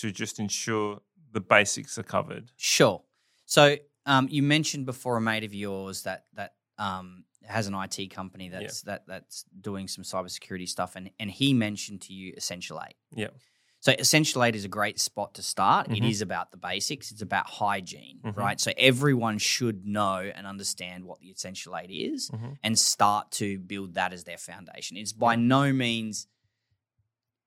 to just ensure the basics are covered? Sure. So um, you mentioned before a mate of yours that that um, has an IT company that's that that's doing some cybersecurity stuff, and and he mentioned to you Essential Eight. Yeah. So Essential Eight is a great spot to start. It Mhm. is about the basics. It's about hygiene, Mhm. right? So everyone should know and understand what the Essential Eight is, Mhm. and start to build that as their foundation. It's by no means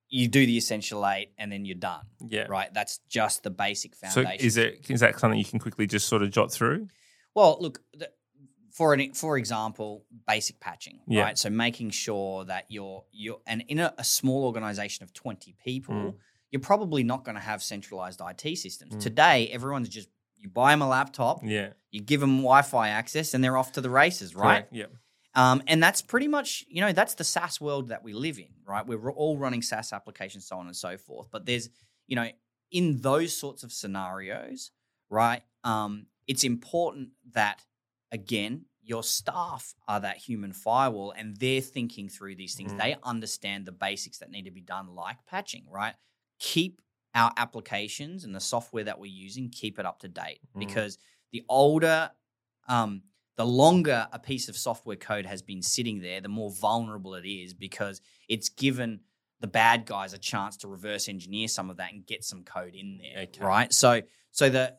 you do the Essential Eight and then you're done, Yeah. right? That's just the basic foundation. So is it is that something you can quickly just sort of jot through? Well, look, the, for an for example, basic patching, Yeah. right? So making sure that you're you're and in a, a small organization of twenty people, Mm. you're probably not going to have centralized IT systems. Mm. Today, everyone's just you buy them a laptop, Yeah. you give them Wi-Fi access, and they're off to the races, right? Correct. Yeah. Um, and that's pretty much, you know, that's the SaaS world that we live in, right? We're all running SaaS applications, so on and so forth. But there's, you know, in those sorts of scenarios, right? Um, it's important that, again, your staff are that human firewall and they're thinking through these things. Mm. They understand the basics that need to be done, like patching, right? Keep our applications and the software that we're using, keep it up to date Mm. because the older, um, the longer a piece of software code has been sitting there, the more vulnerable it is because it's given the bad guys a chance to reverse engineer some of that and get some code in there, Okay. right? So, so the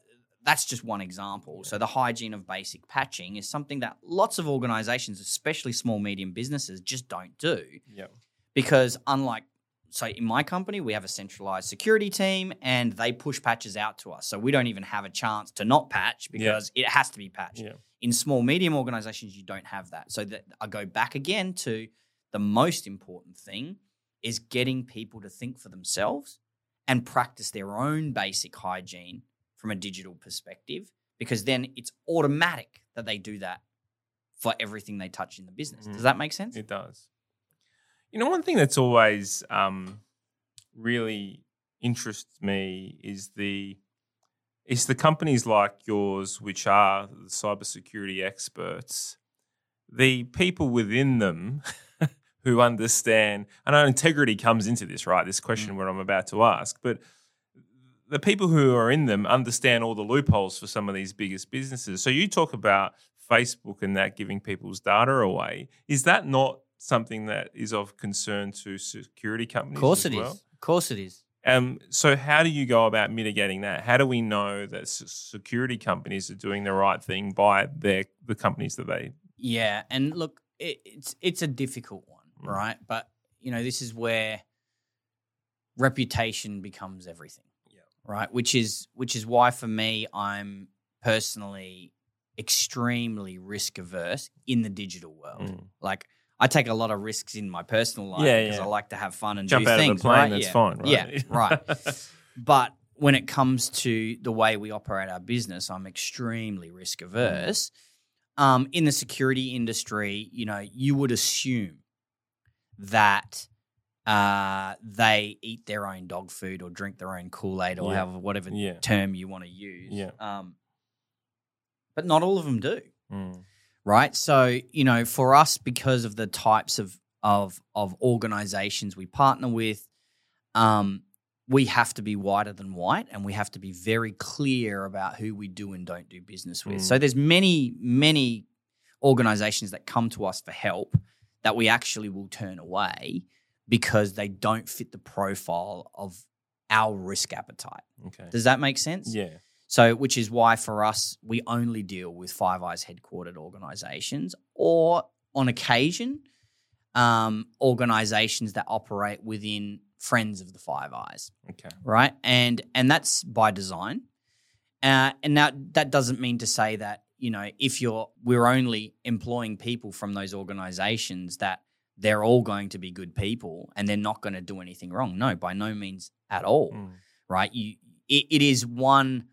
that's just one example. So the hygiene of basic patching is something that lots of organizations, especially small medium businesses, just don't do Yeah. because unlike so in my company we have a centralized security team and they push patches out to us so we don't even have a chance to not patch because it has to be patched Yeah. In small medium organizations you don't have that so that i go back again to the most important thing is getting people to think for themselves and practice their own basic hygiene from a digital perspective because then it's automatic that they do that for everything they touch in the business Mhm. does that make sense It does. You know, one thing that's always um, really interests me is the is the companies like yours, which are the cybersecurity experts, the people within them who understand. I know integrity comes into this, right? This question mm. what I'm about to ask, but the people who are in them understand all the loopholes for some of these biggest businesses. So you talk about Facebook and that giving people's data away. Is that not something that is of concern to security companies? Of course it is. well? Of course it is. Um, so how do you go about mitigating that? How do we know that security companies are doing the right thing by their the companies that they? Yeah, and look, it, it's it's a difficult one, Mm. right? But you know, this is where reputation becomes everything. Yeah. Right. Which is which is why for me, I'm personally extremely risk averse in the digital world. Mm. Like I take a lot of risks in my personal life Yeah, because yeah. I like to have fun and Jump do out things. of the plane, right? that's yeah. fine, right? Yeah, right. But when it comes to the way we operate our business, I'm extremely risk averse. Um, in the security industry, you know, you would assume that uh, they eat their own dog food or drink their own Kool Aid or Yeah. however whatever Yeah. term you want to use. Yeah. Um, but not all of them do Mm. Right? So you know, for us, because of the types of of of organizations we partner with, um, we have to be whiter than white, and we have to be very clear about who we do and don't do business with. Mm. So there's many many organizations that come to us for help that we actually will turn away because they don't fit the profile of our risk appetite. Okay. Does that make sense? Yeah. So, which is why for us, we only deal with Five Eyes headquartered organizations or on occasion, um, organizations that operate within Friends of the Five Eyes, Okay. right? And and that's by design. Uh, and now that doesn't mean to say that you know if you're we're only employing people from those organizations that they're all going to be good people and they're not going to do anything wrong. No, by no means at all Mm. right? You it, it is one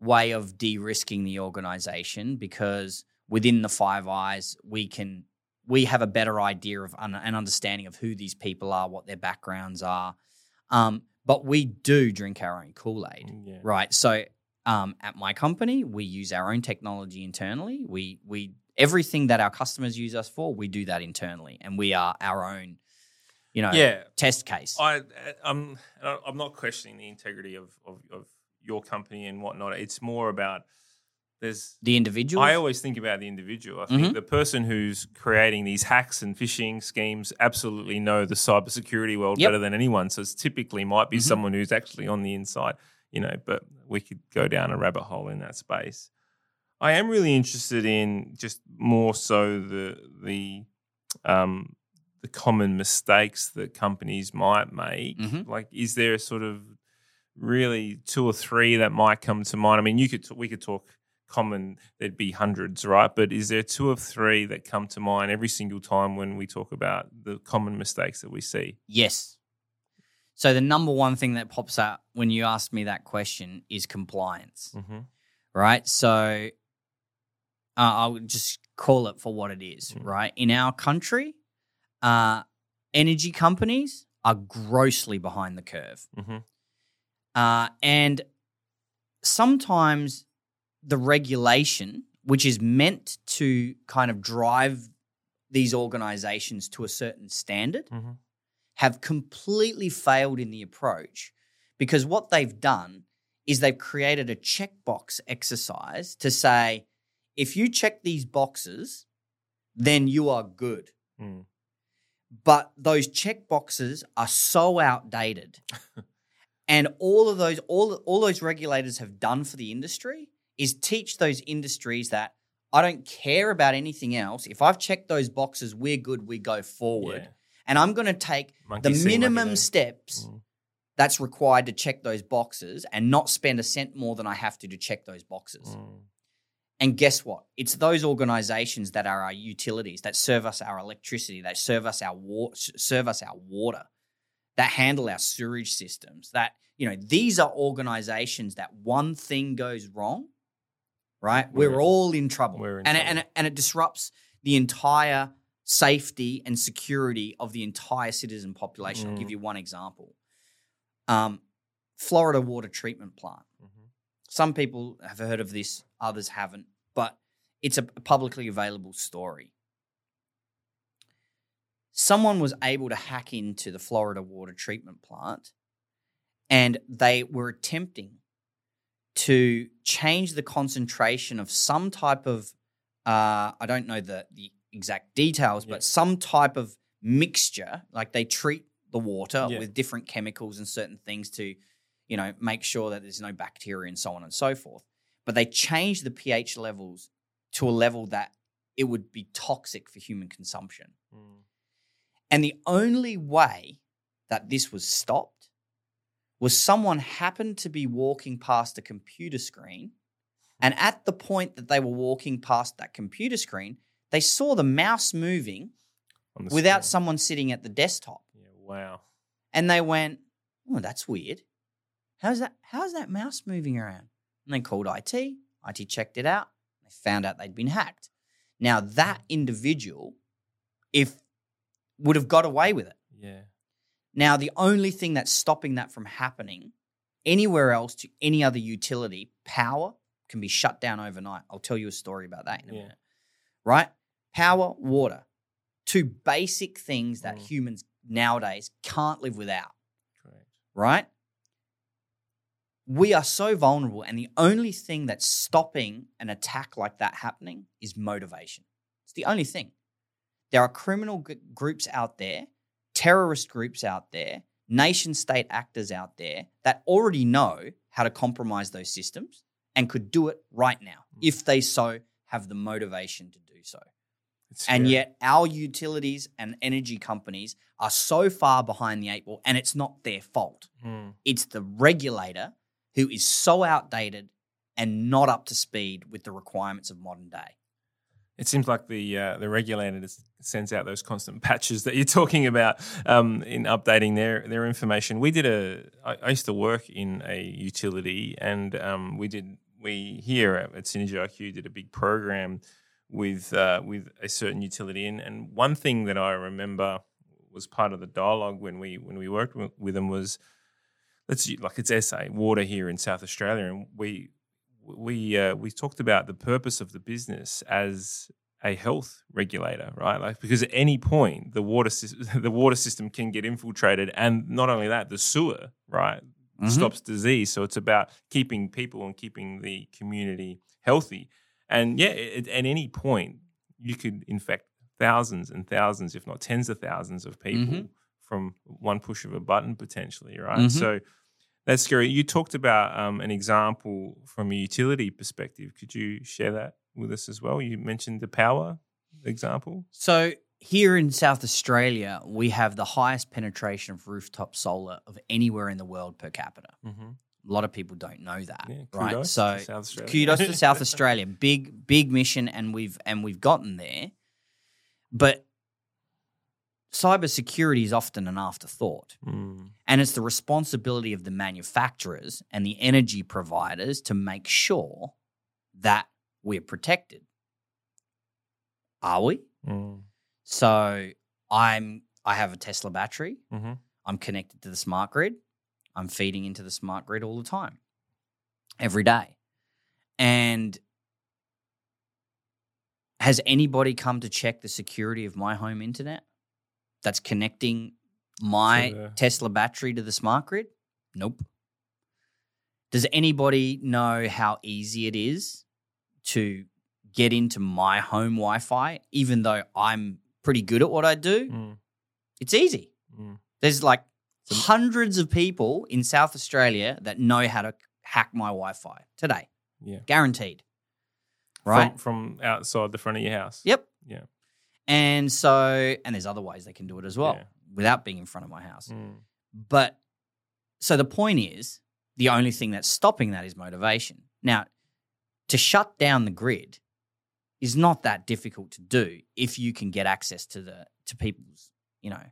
way of de-risking the organization because within the Five Eyes we can we have a better idea of un, an understanding of who these people are, what their backgrounds are. Um, but we do drink our own Kool Aid, Mm, Yeah. right? So um, at my company, we use our own technology internally. We we everything that our customers use us for, we do that internally, and we are our own, you know, Yeah. test case. I, I'm, I'm not questioning the integrity of, of, of your company and whatnot. It's more about there's. the individual. I always think about the individual. I think Mhm. the person who's creating these hacks and phishing schemes absolutely know the cybersecurity world Yep. better than anyone. So it's typically might be Mhm. someone who's actually on the inside, you know. But we could go down a rabbit hole in that space. I am really interested in just more so the the um, the common mistakes that companies might make. Mhm. Like, is there a sort of really two or three that might come to mind? I mean, you could t- we could talk common. There'd be hundreds, right? But is there two or three that come to mind every single time when we talk about the common mistakes that we see? Yes. So the number one thing that pops out when you ask me that question is compliance, Mm-hmm. right? So uh, I'll just call it for what it is, Mm. right? In our country, uh, energy companies are grossly behind the curve. Mm-hmm. Uh, and sometimes the regulation, which is meant to kind of drive these organizations to a certain standard, Mm-hmm. have completely failed in the approach because what they've done is they've created a checkbox exercise to say, if you check these boxes, then you are good. Mm. But those check boxes are so outdated. and all of those all all those regulators have done for the industry is teach those industries that I don't care about anything else. If I've checked those boxes, we're good, we go forward. Yeah. And I'm going to take Monkey the see, minimum steps Mm. that's required to check those boxes and not spend a cent more than I have to to check those boxes. Mm. And guess what? It's those organizations that are our utilities that serve us our electricity, that serve us our water, serve us our water, that handle our sewage systems. That you know, these are organizations that one thing goes wrong, right? We're, We're- all in trouble, we're in and it, and it, and it disrupts the entire safety and security of the entire citizen population. I'll give Mm. you one example. Um, Florida water treatment plant. Mhm. Some people have heard of this, others haven't, but it's a publicly available story. Someone was able to hack into the Florida water treatment plant and they were attempting to change the concentration of some type of, uh, I don't know the, the exact details, Yeah. but some type of mixture, like they treat the water Yeah. with different chemicals and certain things to you know, make sure that there's no bacteria and so on and so forth. But they changed the pH levels to a level that it would be toxic for human consumption. Mm. And the only way that this was stopped was someone happened to be walking past a computer screen. And at the point that they were walking past that computer screen, they saw the mouse moving the without screen. someone sitting at the desktop. Yeah, wow. And they went, Oh, that's weird. How's that how's that mouse moving around? And they called IT. IT checked it out. They found out they'd been hacked. Now that hmm. individual, if would have got away with it. Yeah. Now, the only thing that's stopping that from happening anywhere else to any other utility, power can be shut down overnight. I'll tell you a story about that in a Yeah. minute. Right? Power, water. Two basic things that Mm. humans nowadays can't live without. Correct. Right? We are so vulnerable, and the only thing that's stopping an attack like that happening is motivation. It's the only thing. There are criminal g- groups out there, terrorist groups out there, nation state actors out there that already know how to compromise those systems and could do it right now Mm. if they so have the motivation to do so. And yet, our utilities and energy companies are so far behind the eight ball, and it's not their fault. Mm. It's the regulator who is so outdated and not up to speed with the requirements of modern day. It seems like the uh, the regulator sends out those constant patches that you're talking about um, in updating their their information. We did a. I, I used to work in a utility, and um, we did we here at, Synergy IQ did a big program with uh, with a certain utility, and, and one thing that I remember was part of the dialogue when we when we worked with, them was let's like it's SA water here in South Australia, and we we uh, we talked about the purpose of the business as a health regulator, right? Like because at any point the water the water system can get infiltrated, and not only that, the sewer, right, Mhm. stops disease. So it's about keeping people and keeping the community healthy. And yeah, at, at any point you could infect thousands and thousands, if not tens of thousands, of people Mhm. from one push of a button potentially, right? Mhm. So that's scary. You talked about um, an example from a utility perspective. Could you share that with us as well? You mentioned the power example. So, here in South Australia, we have the highest penetration of rooftop solar of anywhere in the world per capita. Mm-hmm. A lot of people don't know that, Yeah, right? So, to kudos to South Australia. Big, big mission, and we've and we've gotten there. But cybersecurity is often an afterthought. Mm, And it's the responsibility of the manufacturers and the energy providers to make sure that we're protected. Are we? mm, So I'm I have a Tesla battery. hmm I'm connected to the smart grid. I'm feeding into the smart grid all the time. Every day. And has anybody come to check the security of my home internet that's connecting my Tesla battery to the smart grid? Nope. Does anybody know how easy it is to get into my home Wi Fi, even though I'm pretty good at what I do? Mm, It's easy. mm. There's like hundreds of people in South Australia that know how to hack my Wi Fi today. Yeah. Guaranteed. Right? From, from outside the front of your house. Yep. Yeah. And so, and there's other ways they can do it as well Yeah. Without being in front of my house. Mm, But so the point is, the only thing that's stopping that is motivation. Now, to shut down the grid is not that difficult to do if you can get access to the to people's, you know,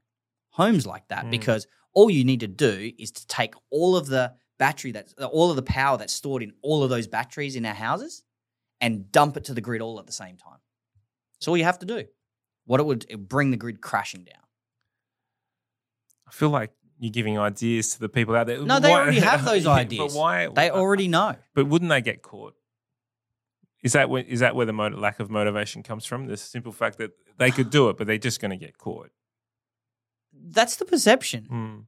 homes like that Mm. because all you need to do is to take all of the battery that's all of the power that's stored in all of those batteries in our houses and dump it to the grid all at the same time. That's all you have to do. What it would it would bring the grid crashing down. I feel like you're giving ideas to the people out there. No, they already have those ideas. But why? They already know. But wouldn't they get caught? Is that where, is that where the lack of motivation comes from? The simple fact that they could do it, but they're just going to get caught. That's the perception. Mm.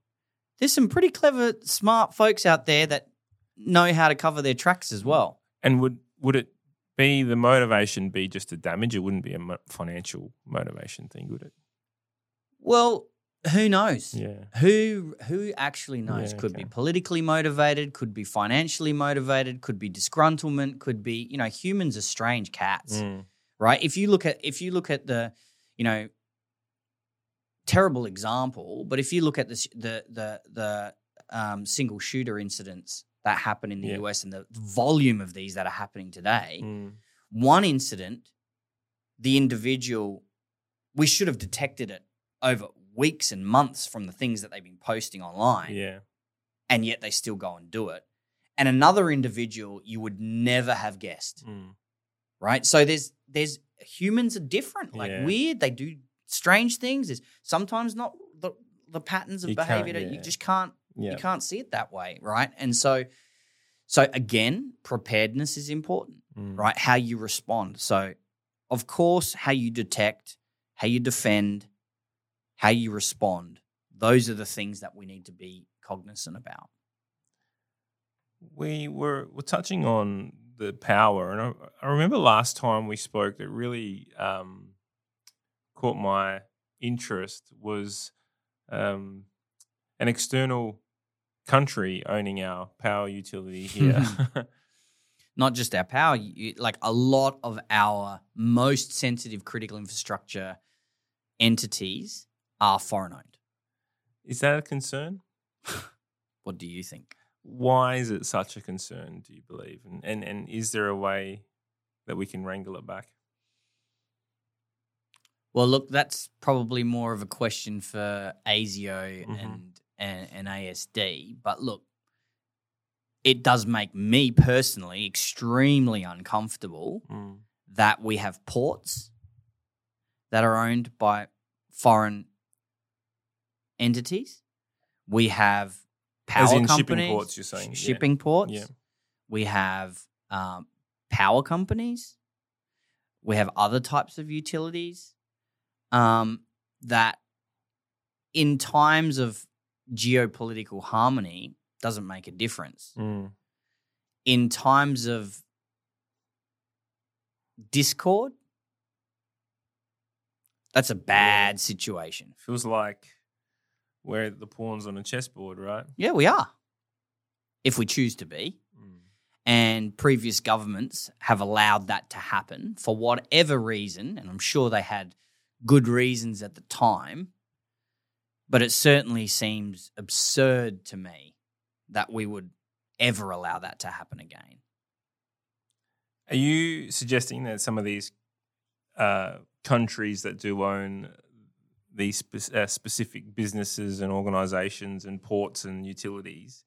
There's some pretty clever, smart folks out there that know how to cover their tracks as well. And would would it be the motivation be just a damage? It wouldn't be a mo- financial motivation thing, would it? Well, who knows? Yeah. Who who actually knows? Yeah, could be politically motivated, could be financially motivated, could be disgruntlement, could be, you know, humans are strange cats. Mm. right? If you look at if you look at the, you know, terrible example, but if you look at this, the the the um, single shooter incidents that happen in the Yeah. US and the volume of these that are happening today, Mm. one incident, the individual, we should have detected it over weeks and months from the things that they've been posting online, Yeah. and yet they still go and do it. And another individual you would never have guessed, Mm. right? So there's there's humans are different, like Yeah. weird. They do strange things. There's sometimes not the the patterns of You behavior that you just can't Yeah. you can't see it that way, right? And so, so again, preparedness is important, Mm. right? How you respond. So, of course, how you detect, how you defend, how you respond. Those are the things that we need to be cognizant about. We were were touching on the power, and I, I remember last time we spoke that really um, caught my interest was um, an external country owning our power utility here. Not just our power, like a lot of our most sensitive critical infrastructure entities are foreign owned. Is that a concern? What do you think? Why is it such a concern? Do you believe? And and, and is there a way that we can wrangle it back? Well, look, that's probably more of a question for ASIO Mhm. and, and and ASD. But look, it does make me personally extremely uncomfortable Mm. that we have ports that are owned by foreign entities. We have power As in companies, shipping ports, you're saying? Yeah. shipping ports. Yeah. We have um, power companies. We have other types of utilities um, that, in times of geopolitical harmony, doesn't make a difference. Mm. In times of discord, that's a bad situation. Feels like we're the pawns on a chessboard, right? Yeah, we are. If we choose to be. Mm. and previous governments have allowed that to happen for whatever reason, and I'm sure they had good reasons at the time, but it certainly seems absurd to me that we would ever allow that to happen again. Are you suggesting that some of these uh, countries that do own these spe- uh, specific businesses and organizations and ports and utilities,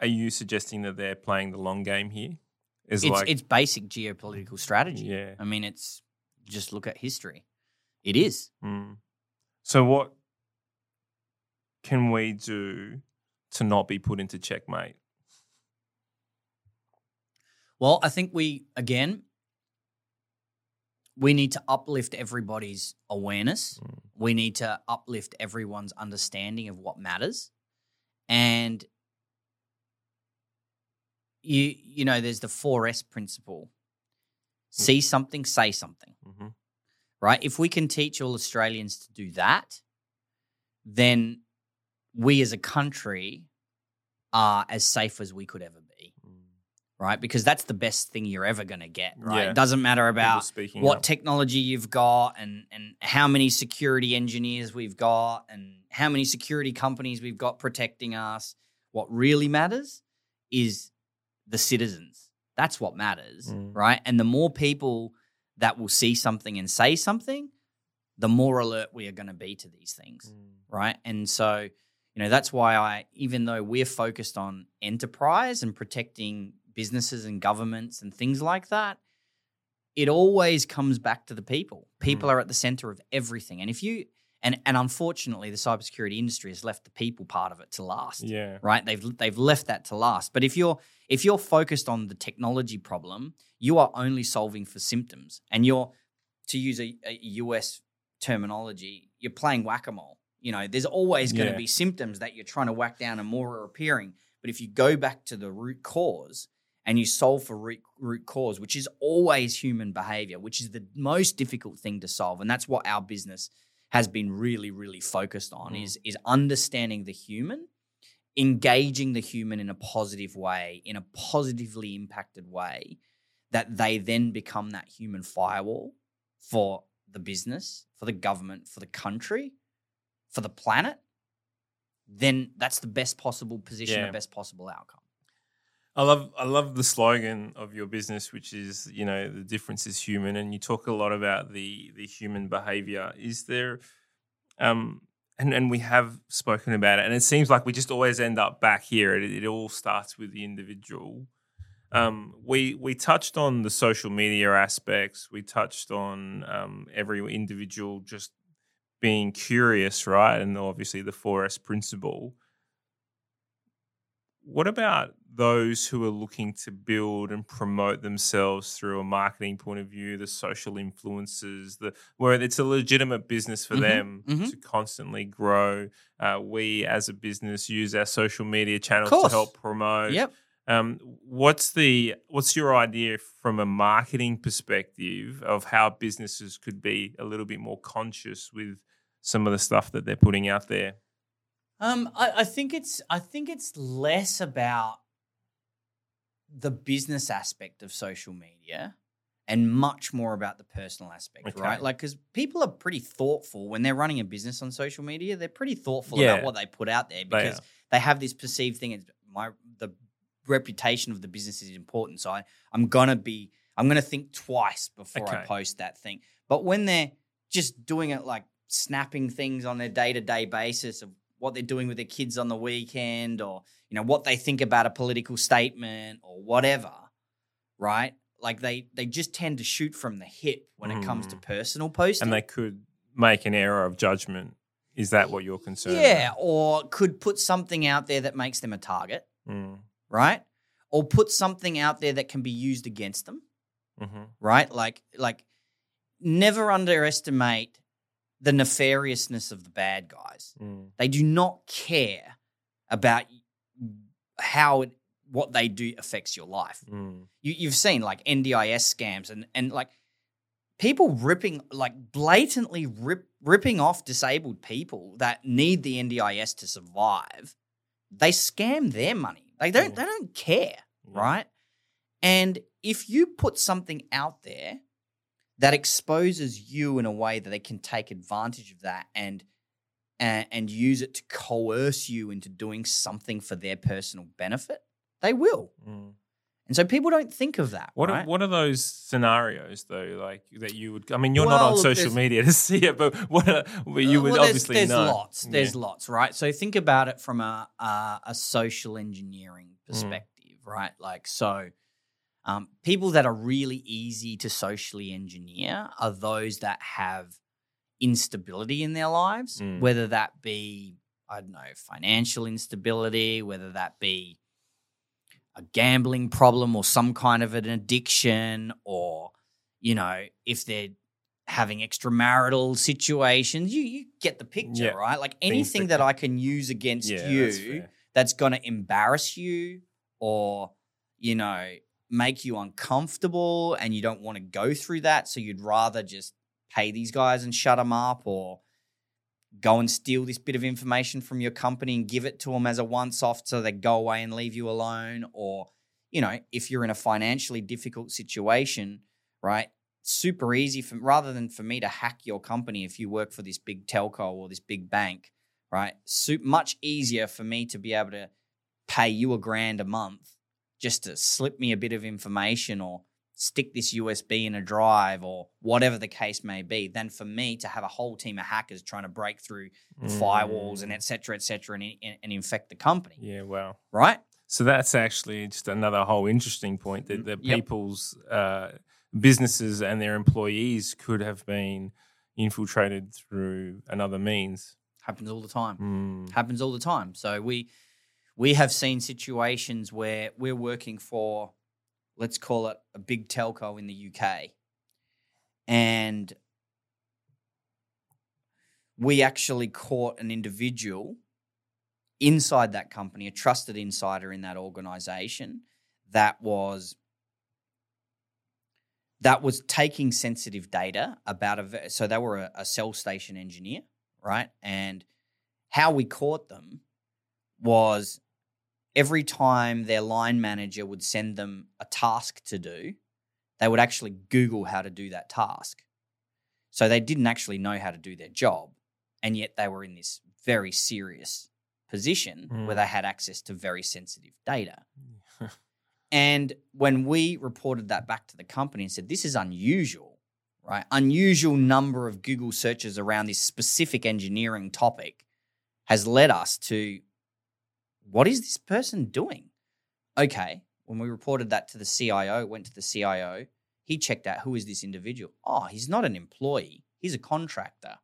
are you suggesting that they're playing the long game here? Is It's, like, it's basic geopolitical strategy. yeah. I mean, it's just look at history. It is. Mm. So what can we do to not be put into checkmate? Well, I think we again we need to uplift everybody's awareness. Mm. We need to uplift everyone's understanding of what matters. And you you know there's the 4S principle. See something, say something, hmm right? If we can teach all Australians to do that, then we as a country are as safe as we could ever be, right? Because that's the best thing you're ever going to get, right? Yeah. It doesn't matter about what up. technology you've got and and how many security engineers we've got and how many security companies we've got protecting us. What really matters is the citizens. That's what matters, Mm. right? And the more people that will see something and say something, the more alert we are going to be to these things Mm. right? And so, you know, that's why I, even though we're focused on enterprise and protecting businesses and governments and things like that, it always comes back to the people. Hmm. People are at the center of everything. And if you, and, and unfortunately, the cybersecurity industry has left the people part of it to last Yeah. right they've they've left that to last but if you're if you're focused on the technology problem you are only solving for symptoms and you're to use a, a us terminology you're playing whack-a-mole you know there's always going to Yeah. be symptoms that you're trying to whack down and more are appearing but if you go back to the root cause and you solve for root, root cause which is always human behavior which is the most difficult thing to solve and that's what our business has been really really focused on Mm. is is understanding the human engaging the human in a positive way in a positively impacted way that they then become that human firewall for the business, for the government, for the country, for the planet, then that's the best possible position, Yeah. the best possible outcome. I love I love the slogan of your business, which is you know the difference is human, and you talk a lot about the the human behavior. Is there, um, and and we have spoken about it, and it seems like we just always end up back here. It, it all starts with the individual. Um, we we touched on the social media aspects. We touched on um, every individual just being curious, right? And obviously the 4S principle. What about those who are looking to build and promote themselves through a marketing point of view, the social influences, the where it's a legitimate business for Mhm, them mhm. to constantly grow? Uh, we as a business use our social media channels to help promote. Yep. Um, what's the what's your idea from a marketing perspective of how businesses could be a little bit more conscious with some of the stuff that they're putting out there? Um, I, I think it's I think it's less about the business aspect of social media and much more about the personal aspect, Okay. right? Like, because people are pretty thoughtful when they're running a business on social media. They're pretty thoughtful Yeah. about what they put out there because are. they have this perceived thing. It's my the reputation of the business is important, so I, I'm gonna be I'm gonna think twice before I post that thing. But when they're just doing it like snapping things on their day to day basis of what they're doing with their kids on the weekend, or you know what they think about a political statement or whatever, right? Like they they just tend to shoot from the hip when it comes to Mm. personal posting. And they could make an error of judgment. Is that what you're concerned? yeah, or could put something out there that makes them a target. Mm, right? Or put something out there that can be used against them, mhm. right? Like like never underestimate the nefariousness of the bad guys. Mm, They do not care about how it, what they do affects your life. mm. You, you've seen like NDIS scams and and like people ripping like blatantly rip, ripping off disabled people that need the NDIS to survive. They scam their money. They don't. Mm. They don't care, right? And if you put something out there that exposes you in a way that they can take advantage of that and and, and use it to coerce you into doing something for their personal benefit, they will. Mm. And so people don't think of that. What right? are, what are those scenarios though? Like that you would? I mean, you're not on look, social media to see it, but what are, well, you Uh, would well, there's- obviously there's, know. lots. There's Yeah. lots, right? So think about it from a a, a social engineering Mm. perspective, right? Like so, um, people that are really easy to socially engineer are those that have instability in their lives, Mm. whether that be I don't know financial instability, whether that be a gambling problem or some kind of an addiction, or you know if they're having extramarital situations. You you get the picture, Yeah. right? Like anything that that I can use against Yeah, you that's that's going to embarrass you or you know make you uncomfortable and you don't want to go through that so you'd rather just pay these guys and shut them up or go and steal this bit of information from your company and give it to them as a once off so they go away and leave you alone or you know if you're in a financially difficult situation right super easy for rather than for me to hack your company if you work for this big telco or this big bank right Su- much easier for me to be able to pay you a grand a month just to slip me a bit of information or stick this USB in a drive or whatever the case may be than for me to have a whole team of hackers trying to break through firewalls and Mm. et cetera, et cetera, and, and, and infect the company, Yeah, wow. right? So that's actually just another whole interesting point that the Mm, Yep. people's uh, businesses and their employees could have been infiltrated through another means. Happens all the time. Mm. happens all the time. So we we have seen situations where we're working for, let's call it a big telco in the UK, and we actually caught an individual inside that company, a trusted insider in that organization, that was that was taking sensitive data about a so they were a, a cell station engineer, right? And how we caught them was every time their line manager would send them a task to do, they would actually Google how to do that task. So they didn't actually know how to do their job. And yet they were in this very serious position Mm. where they had access to very sensitive data. And when we reported that back to the company and said, this is unusual, right? Unusual number of Google searches around this specific engineering topic has led us to what is this person doing? Okay. When we reported that to the CIO, went to the CIO, he checked out who is this individual? Oh, he's not an employee, he's a contractor.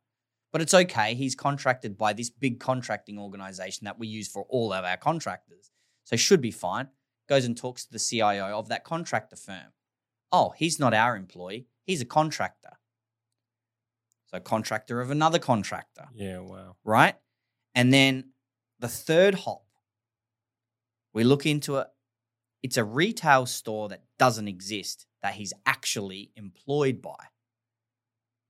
But it's okay. He's contracted by this big contracting organization that we use for all of our contractors. So should be fine goes and talks to the CIO of that contractor firm. Oh, he's not our employee. He's a contractor. So, contractor of another contractor, Yeah, wow. right? And then the third hop, we look into it. It's a retail store that doesn't exist that he's actually employed by.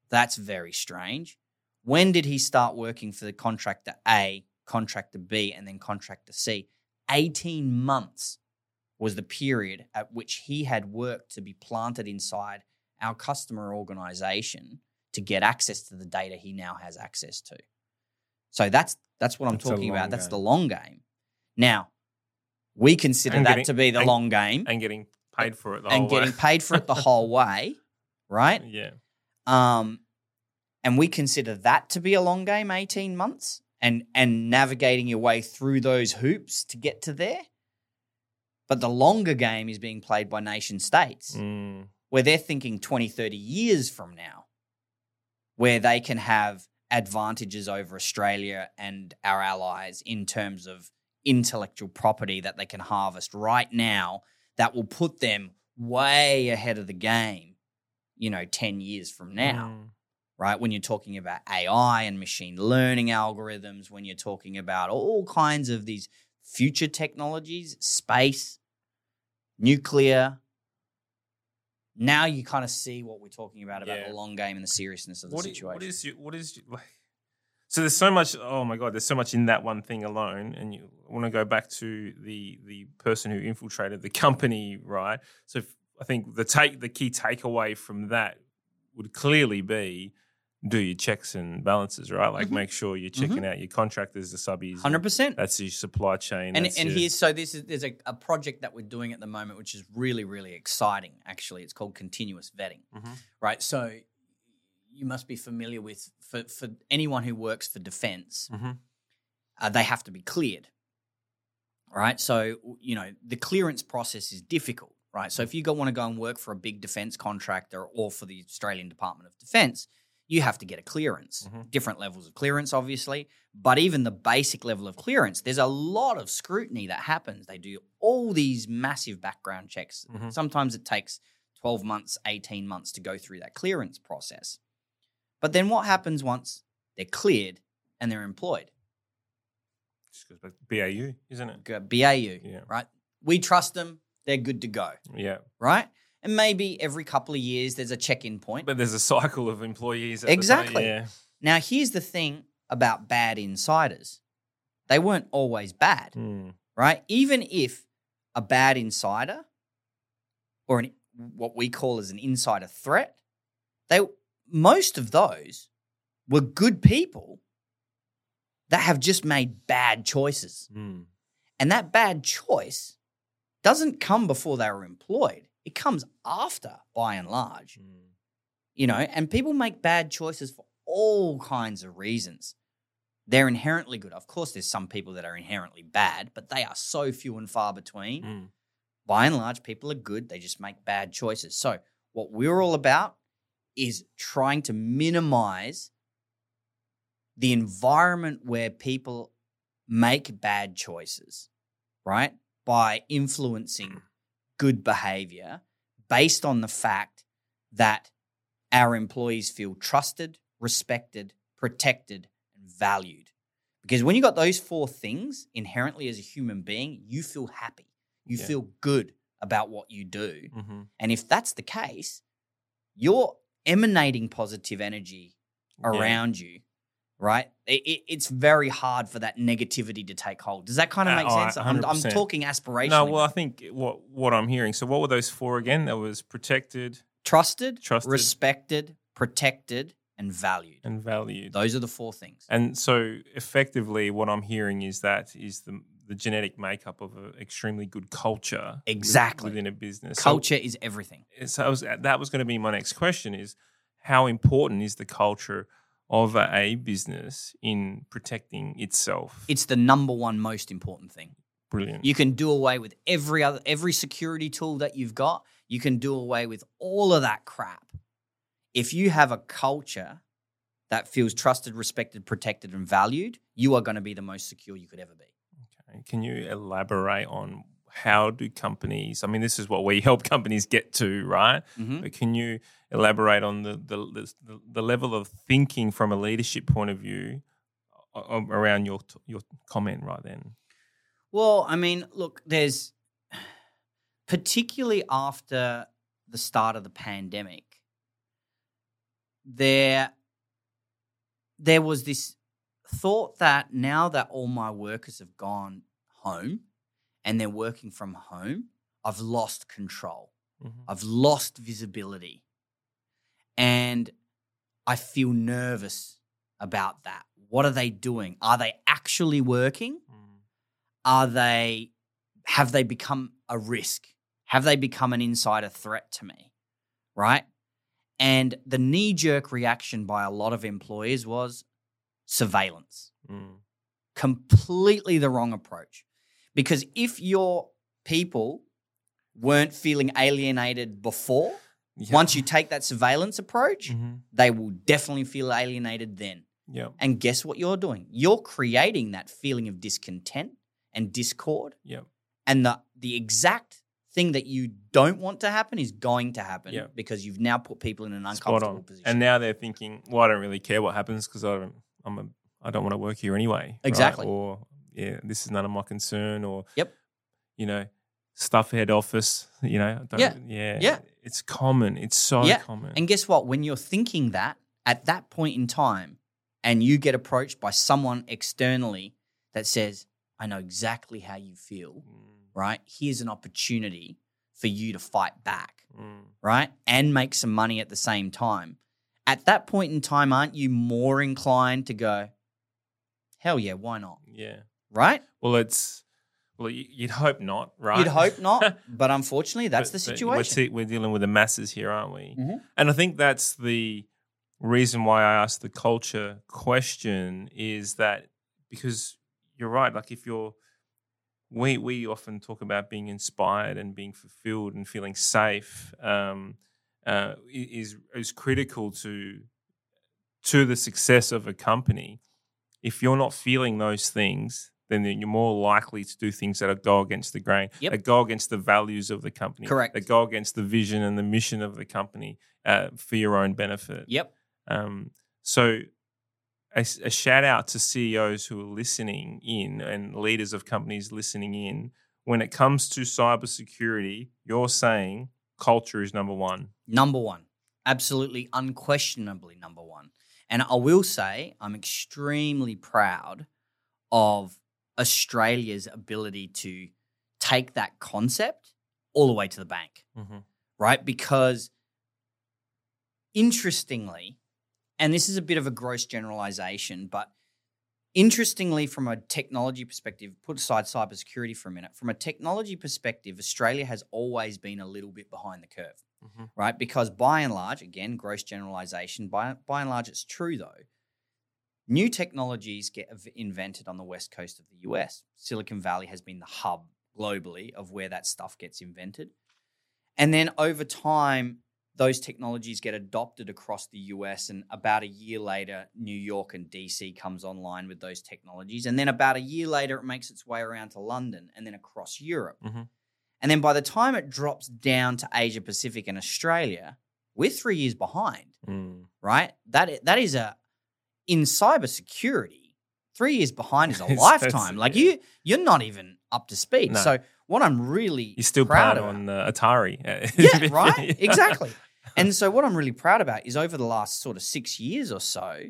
That's very strange. When did he start working for the contractor A, contractor B, and then contractor C? 18 months was the period at which he had worked to be planted inside our customer organization to get access to the data he now has access to. So that's that's what I'm That's talking about. That's the long game. Now, we consider And that getting- to be the and- long game And getting paid for it the and whole getting way. paid for it the whole way, right? Yeah. Um, and we consider that to be a long game, eighteen months, and and navigating your way through those hoops to get to there. But the longer game is being played by nation states, Mm. where they're thinking 20, 30 years from now, where they can have advantages over Australia and our allies in terms of intellectual property that they can harvest right now that will put them way ahead of the game, you know, 10 years from now Mm. right? When you're talking about AI and machine learning algorithms, when you're talking about all kinds of these future technologies, space, nuclear. Now you kind of see what we're talking about about Yeah. the long game and the seriousness of the What i- situation. what is your, what is your, like? So there's so much. Oh my god, there's so much in that one thing alone. And you want to go back to the the person who infiltrated the company, right? So I think the take the key takeaway from that would clearly be do your checks and balances, right? Like Mhm. make sure you're checking out your contractors, the subbies. Hundred percent. That's your supply chain. And and your- here's so this is there's a, a project that we're doing at the moment, which is really really exciting. Actually, it's called continuous vetting. Mhm. Right. So you must be familiar with for for anyone who works for defense. Mhm. uh, they have to be cleared. Right. So, you know, the clearance process is difficult. Right. So, if you go, want to go and work for a big defense contractor or for the Australian Department of Defense, you have to get a clearance. Mhm. Different levels of clearance, obviously. But even the basic level of clearance, there's a lot of scrutiny that happens. They do all these massive background checks. Mhm. Sometimes it takes 12 months, 18 months to go through that clearance process. But then what happens once they're cleared and they're employed? Just goes back to BAU, isn't it? Go BAU, Yeah. right? We trust them, they're good to go, Yeah. right? And maybe every couple of years there's a check-in point. But there's a cycle of employees. At the Exactly. Yeah. now, here's the thing about bad insiders. They weren't always bad, Mm. right? Even if a bad insider or an, what we call as an insider threat, they most of those were good people that have just made bad choices. Mm. And that bad choice doesn't come before they were employed. It comes after, by and large. Mm. You know, and people make bad choices for all kinds of reasons. They're inherently good. Of course, there's some people that are inherently bad, but they are so few and far between. Mm. By and large, people are good. They just make bad choices. So, what we're all about is trying to minimize the environment where people make bad choices, right? By influencing good behavior based on the fact that our employees feel trusted, respected, protected, and valued. Because when you got those four things inherently as a human being, you feel happy. You Yeah. feel good about what you do. hmm And if that's the case, you're emanating positive energy around you, right? It, it- it's very hard for that negativity to take hold. Does that kind of Uh, make oh, sense? I'm, I'm talking aspirationally. No, well, I think what what I'm hearing. So, what were those four again? That was protected. trusted, Trusted. respected, protected, and valued. and valued. Those are the four things. And so, effectively, what I'm hearing is that is the the genetic makeup of an extremely good culture Exactly. within a business. So- Culture is everything. So, was, that was going to be my next question: is how important is the culture of a business in protecting itself? It's the number one most important thing. Brilliant. You can do away with every other every security tool that you've got. You can do away with all of that crap. If you have a culture that feels trusted, respected, protected, and valued, you are going to be the most secure you could ever be. Can you elaborate on how do companies? I mean, this is what we help companies get to, right? Mhm. But can you elaborate on the the, the the level of thinking from a leadership point of view around your your comment right then? Well, I mean, look, there's particularly after the start of the pandemic, there there was this thought that now that all my workers have gone home and they're working from home, I've lost control. Mhm. I've lost visibility. And I feel nervous about that. What are they doing? Are they actually working? Mm. are they have they become a risk have they become an insider threat to me right and the knee jerk reaction by a lot of employers was surveillance Mm. completely the wrong approach because if your people weren't feeling alienated before Yeah. once you take that surveillance approach Mhm. they will definitely feel alienated then Yep. and guess what you're doing you're creating that feeling of discontent and discord Yep. and the the exact thing that you don't want to happen is going to happen Yeah. because you've now put people in an uncomfortable on. position. And now they're thinking, well, I don't really care what happens because I don't. I'm a. I don't want to work here anyway. right? Exactly. Or yeah, this is none of my concern. Or Yep. You know, stuff head office. You know. Don't, Yeah. Yeah. Yeah. It's common. It's so Yeah. common. and guess what? When you're thinking that at that point in time, and you get approached by someone externally that says, "I know exactly how you feel," Mm, right? Here's an opportunity for you to fight back, mm. right? And make some money at the same time. At that point in time, aren't you more inclined to go, "Hell yeah, why not?" Yeah. Right? Well, it's. Well, you'd hope not, right? You'd hope not, but unfortunately, that's But- the situation. We're, we're dealing with the masses here, aren't we? Mhm. And I think that's the reason why I asked the culture question is that because you're right. Like if you're, we we often talk about being inspired and being fulfilled and feeling safe um, uh, is is critical to to the success of a company. If you're not feeling those things, then you're more likely to do things that go against the grain, Yep. that go against the values of the company, Correct. that go against the vision and the mission of the company uh, for your own benefit. Yep. Um, so, a shout out to CEOs who are listening in and leaders of companies listening in. When it comes to cybersecurity, you're saying culture is number one. Number one. Absolutely, unquestionably number one. And I will say, I'm extremely proud of Australia's ability to take that concept all the way to the bank, Mm-hmm. right? Because interestingly, and this is a bit of a gross generalization, but interestingly, from a technology perspective, put aside cybersecurity for a minute, from a technology perspective, Australia has always been a little bit behind the curve Mm-hmm. right? Because by and large, again, gross generalization, by, by and large, it's true though. New technologies get invented on the west coast of the US. Silicon Valley has been the hub globally of where that stuff gets invented. And then over time, those technologies get adopted across the US. And about a year later, New York and DC comes online with those technologies. And then about a year later, it makes its way around to London and then across Europe. Mhm. And then by the time it drops down to Asia Pacific and Australia, we're three years behind, Mm. right? That that is a in cybersecurity, three years behind is a lifetime. Like you, you're not even up to speed. No. So what I'm really You're still proud of, on uh, Atari. yeah, right, exactly. And so what I'm really proud about is over the last sort of six years or so,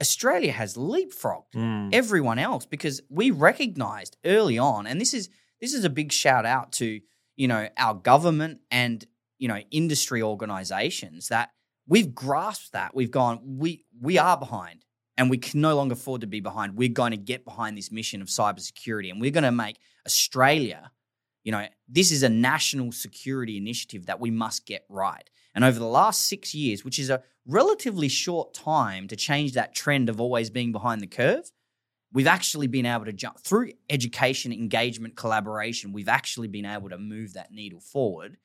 Australia has leapfrogged Mm. everyone else because we recognized early on and this is this is a big shout out to you know our government and you know industry organizations that we've grasped that. We've gone, we we are behind and we can no longer afford to be behind. We're going to get behind this mission of cybersecurity and we're going to make Australia, you know, this is a national security initiative that we must get right. And over the last six years, which is a relatively short time to change that trend of always being behind the curve, we've actually been able to jump through education, engagement, collaboration. We've actually been able to move that needle forward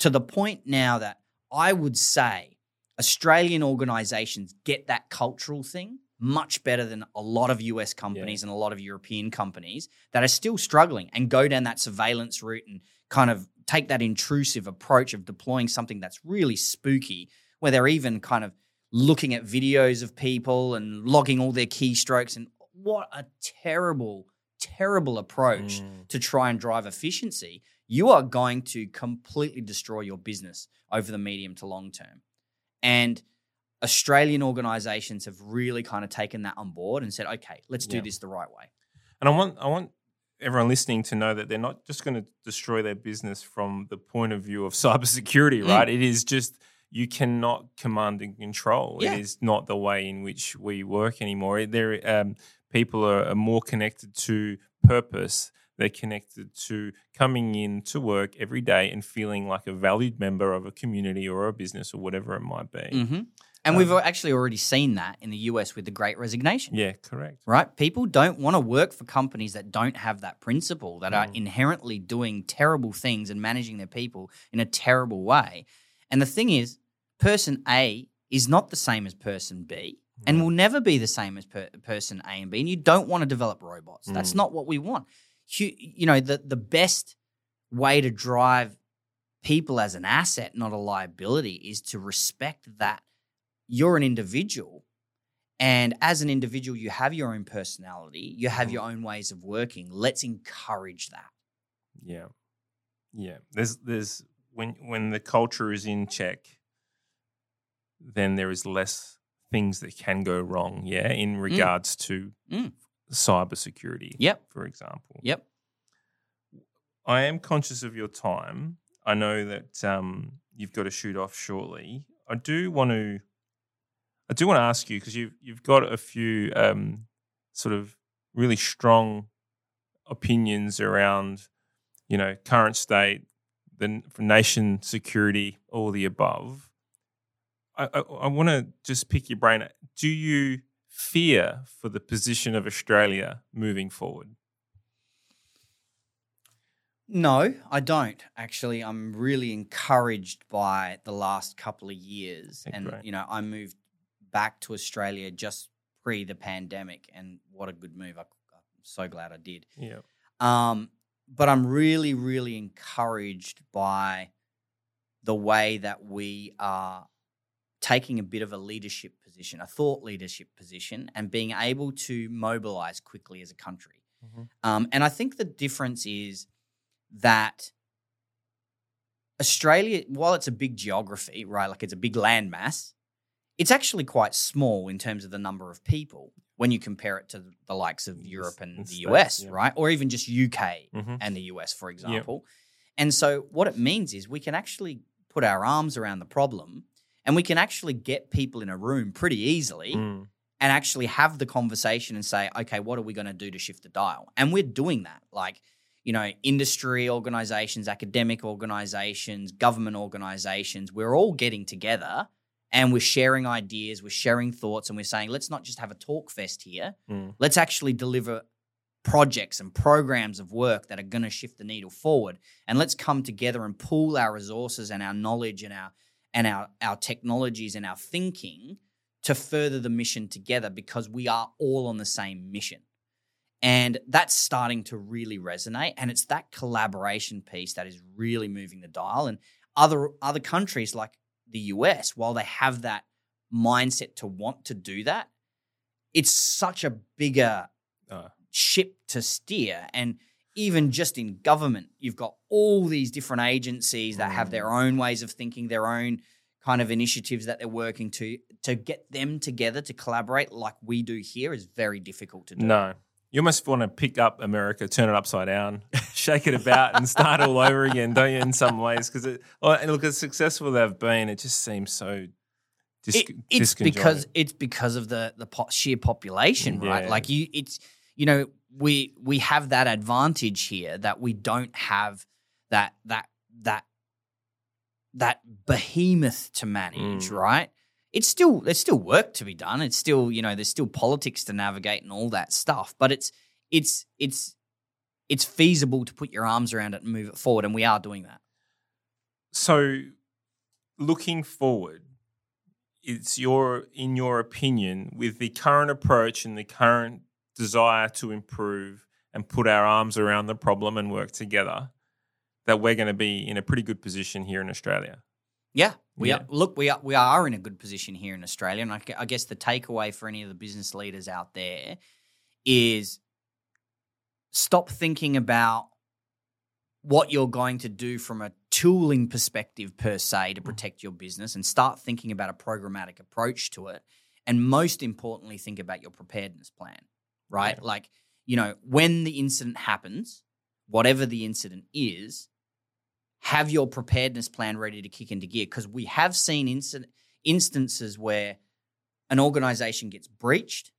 to the point now that I would say Australian organizations get that cultural thing much better than a lot of US companies yeah. and a lot of European companies that are still struggling and go down that surveillance route and kind of take that intrusive approach of deploying something that's really spooky, where they're even kind of looking at videos of people and logging all their keystrokes. And what a terrible, terrible approach mm. to try and drive efficiency. You are going to completely destroy your business over the medium to long term. And Australian organizations have really kind of taken that on board and said, okay, let's do yeah. this the right way. And I want I want everyone listening to know that they're not just going to destroy their business from the point of view of cybersecurity, mm. right? It is just you cannot command and control. Yeah. It is not the way in which we work anymore. There, um, people are, are more connected to purpose. They're connected to coming in to work every day and feeling like a valued member of a community or a business or whatever it might be. Mm-hmm. And um, we've actually already seen that in the US with the great resignation. Yeah, correct. Right? People don't want to work for companies that don't have that principle, that mm. are inherently doing terrible things and managing their people in a terrible way. And the thing is, person A is not the same as person B and will never be the same as per- person A and B. And you don't want to develop robots. Mm. That's not what we want. You, you know, the, the best way to drive people as an asset, not a liability, is to respect that you're an individual and as an individual you have your own personality you have your own ways of working let's encourage that yeah yeah there's there's when when the culture is in check then there is less things that can go wrong yeah in mm. regards mm. to mm. Cybersecurity yep. for example. Yep. I am conscious of your time. I know that um, you've got to shoot off shortly. I do want to I do want to ask you because you've you've got a few um, sort of really strong opinions around, you know, current state, the nation security, all the above. I, I, I want to just pick your brain. Do you fear for the position of Australia moving forward? No, I don't actually. I'm really encouraged by the last couple of years, and great. you know, I moved back to Australia just pre the pandemic, and what a good move! I, am so glad I did. Yeah. Um, but I'm really, really encouraged by the way that we are taking a bit of a leadership position, a thought leadership position, and being able to mobilize quickly as a country. Mm-hmm. Um, and I think the difference is that Australia, while it's a big geography, right, like it's a big landmass, it's actually quite small in terms of the number of people when you compare it to the likes of Europe and the US, yeah. right? Or even just UK mm-hmm. and the US, for example. Yep. And so what it means is we can actually put our arms around the problem and we can actually get people in a room pretty easily mm. and actually have the conversation and say, okay, what are we going to do to shift the dial? And we're doing that. Like, you know, industry organizations, academic organizations, government organizations, we're all getting together and we're sharing ideas, we're sharing thoughts, and we're saying, let's not just have a talk fest here. Mm. Let's actually deliver projects and programs of work that are going to shift the needle forward. And let's come together and pool our resources and our knowledge and our and our, our technologies and our thinking to further the mission together because we are all on the same mission. And that's starting to really resonate. And it's that collaboration piece that is really moving the dial. And other other countries like the US, while they have that mindset to want to do that, it's such a bigger uh. ship to steer. And even just in government, you've got all these different agencies that have their mm. own ways of thinking, their own kind of initiatives that they're working to. To get them together to collaborate like we do here is very difficult to do. No, you almost want to pick up America, turn it upside down, shake it about, and start all over again, don't you? In some ways, because oh, look, as successful they've been, it just seems so Dis- It- it's because it's because of the the po- sheer population, right? Yeah. Like you, it's you know we we have that advantage here that we don't have that that that that behemoth to manage, Mm. right? It's still there's still work to be done. It's still you know there's still politics to navigate and all that stuff, but it's it's it's it's feasible to put your arms around it and move it forward, and we are doing that. So, looking forward, it's your in your opinion with the current approach and the current desire to improve and put our arms around the problem and work together that we're going to be in a pretty good position here in Australia. Yeah, we Yeah. are. Look, we are we are in a good position here in Australia, and I, I guess the takeaway for any of the business leaders out there is stop thinking about what you're going to do from a tooling perspective per se to mm. protect your business, and start thinking about a programmatic approach to it, and most importantly, think about your preparedness plan. Right, Yeah. like you know when the incident happens, whatever the incident is, have your preparedness plan ready to kick into gear because we have seen incident, instances where an organization gets breached,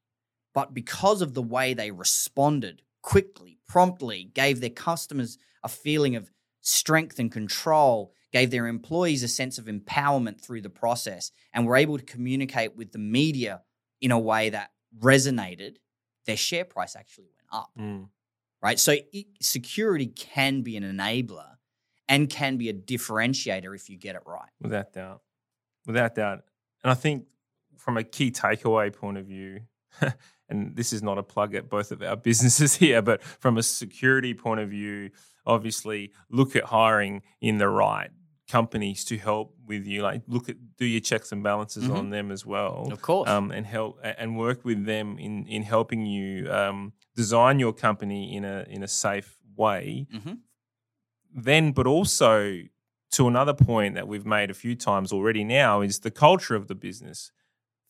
but because of the way they responded quickly, promptly, gave their customers a feeling of strength and control, gave their employees a sense of empowerment through the process, and were able to communicate with the media in a way that resonated, their share price actually went up mm. right? So it, security can be an enabler and can be a differentiator if you get it right. Without doubt. Without doubt. And I think from a key takeaway point of view, and this is not a plug at both of our businesses here, but from a security point of view, obviously look at hiring in the right companies to help with you. Like look at do your checks and balances Mhm. on them as well. Of course. Um, and help and work with them in in helping you um, design your company in a in a safe way hmm then but also to another point that we've made a few times already now is the culture of the business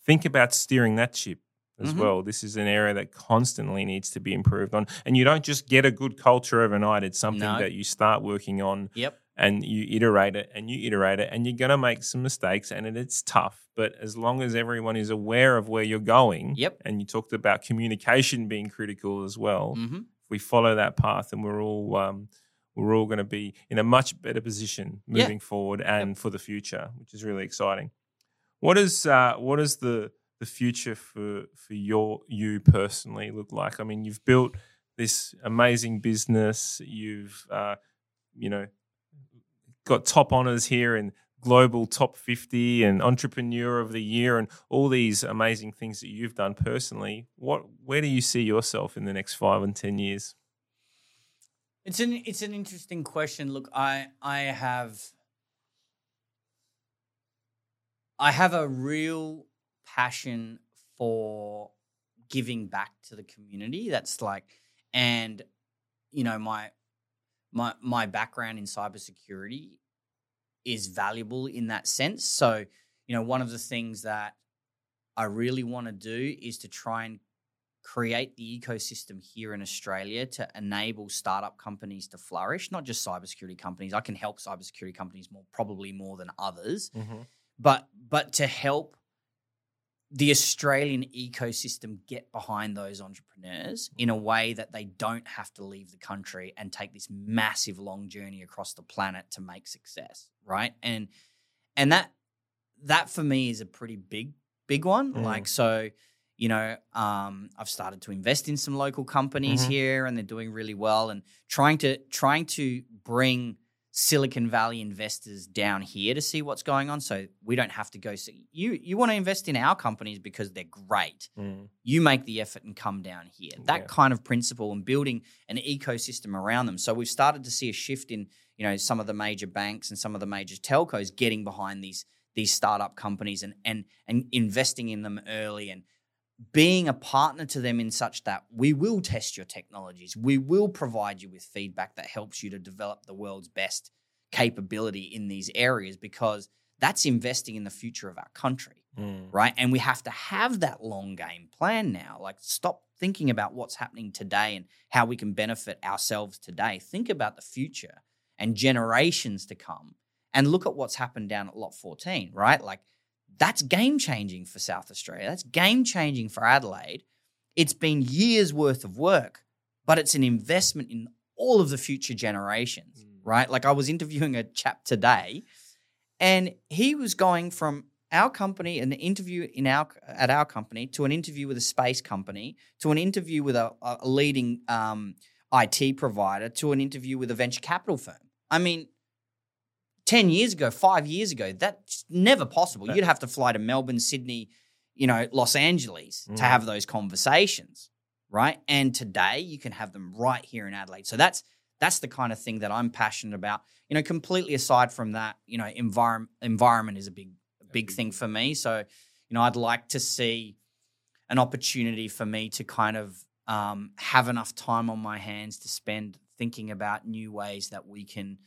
think about steering that ship as Mhm. well this is an area that constantly needs to be improved on and you don't just get a good culture overnight it's something No. that you start working on Yep. And you iterate it and you iterate it and you're going to make some mistakes and it, it's tough but as long as everyone is aware of where you're going Yep. and you talked about communication being critical as well hmm if we follow that path, and we're all um, we're all going to be in a much better position Yeah. moving forward and for the future, which is really exciting. What is uh, what is the the future for for your you personally look like? I mean, you've built this amazing business. You've uh, you know got top honors here in global top 50 and entrepreneur of the year and all these amazing things that you've done personally what where do you see yourself in the next 5 and 10 years It's an it's an interesting question. Look, I I have I have a real passion for giving back to the community. That's like and you know my my my background in cybersecurity is valuable in that sense. So, you know, one of the things that I really want to do is to try and create the ecosystem here in Australia to enable startup companies to flourish, not just cybersecurity companies. I can help cybersecurity companies more probably more than others, mm-hmm. but but to help the Australian ecosystem get behind those entrepreneurs in a way that they don't have to leave the country and take this massive long journey across the planet to make success, right? And and that that for me is a pretty big big one. Mm. Like so, you know, um, I've started to invest in some local companies Mhm. here, and they're doing really well. And trying to trying to bring Silicon Valley investors down here to see what's going on, so we don't have to go. See you. You want to invest in our companies because they're great. Mm. You make the effort and come down here. That Yeah. kind of principle and building an ecosystem around them. So we've started to see a shift in you know some of the major banks and some of the major telcos getting behind these these startup companies and and and investing in them early and being a partner to them in such that we will test your technologies. We will provide you with feedback that helps you to develop the world's best capability in these areas because that's investing in the future of our country, hmm. right? And we have to have that long game plan now. Like, stop thinking about what's happening today and how we can benefit ourselves today. Think about the future and generations to come and look at what's happened down at Lot 14, right? Like, That's game changing for South Australia. That's game changing for Adelaide. It's been years worth of work, but it's an investment in all of the future generations, Mm. right? Like I was interviewing a chap today and he was going from our company, and an interview in our at our company, to an interview with a space company, to an interview with a, a leading um, IT provider, to an interview with a venture capital firm. I mean, ten years ago, five years ago, that's never possible. That- You'd have to fly to Melbourne, Sydney, you know, Los Angeles to Mm. have those conversations, right? And today you can have them right here in Adelaide. So that's that's the kind of thing that I'm passionate about. You know, completely aside from that, you know, environment environment is a big big big thing for me. So, you know, I'd like to see an opportunity for me to kind of um, have enough time on my hands to spend thinking about new ways that we can,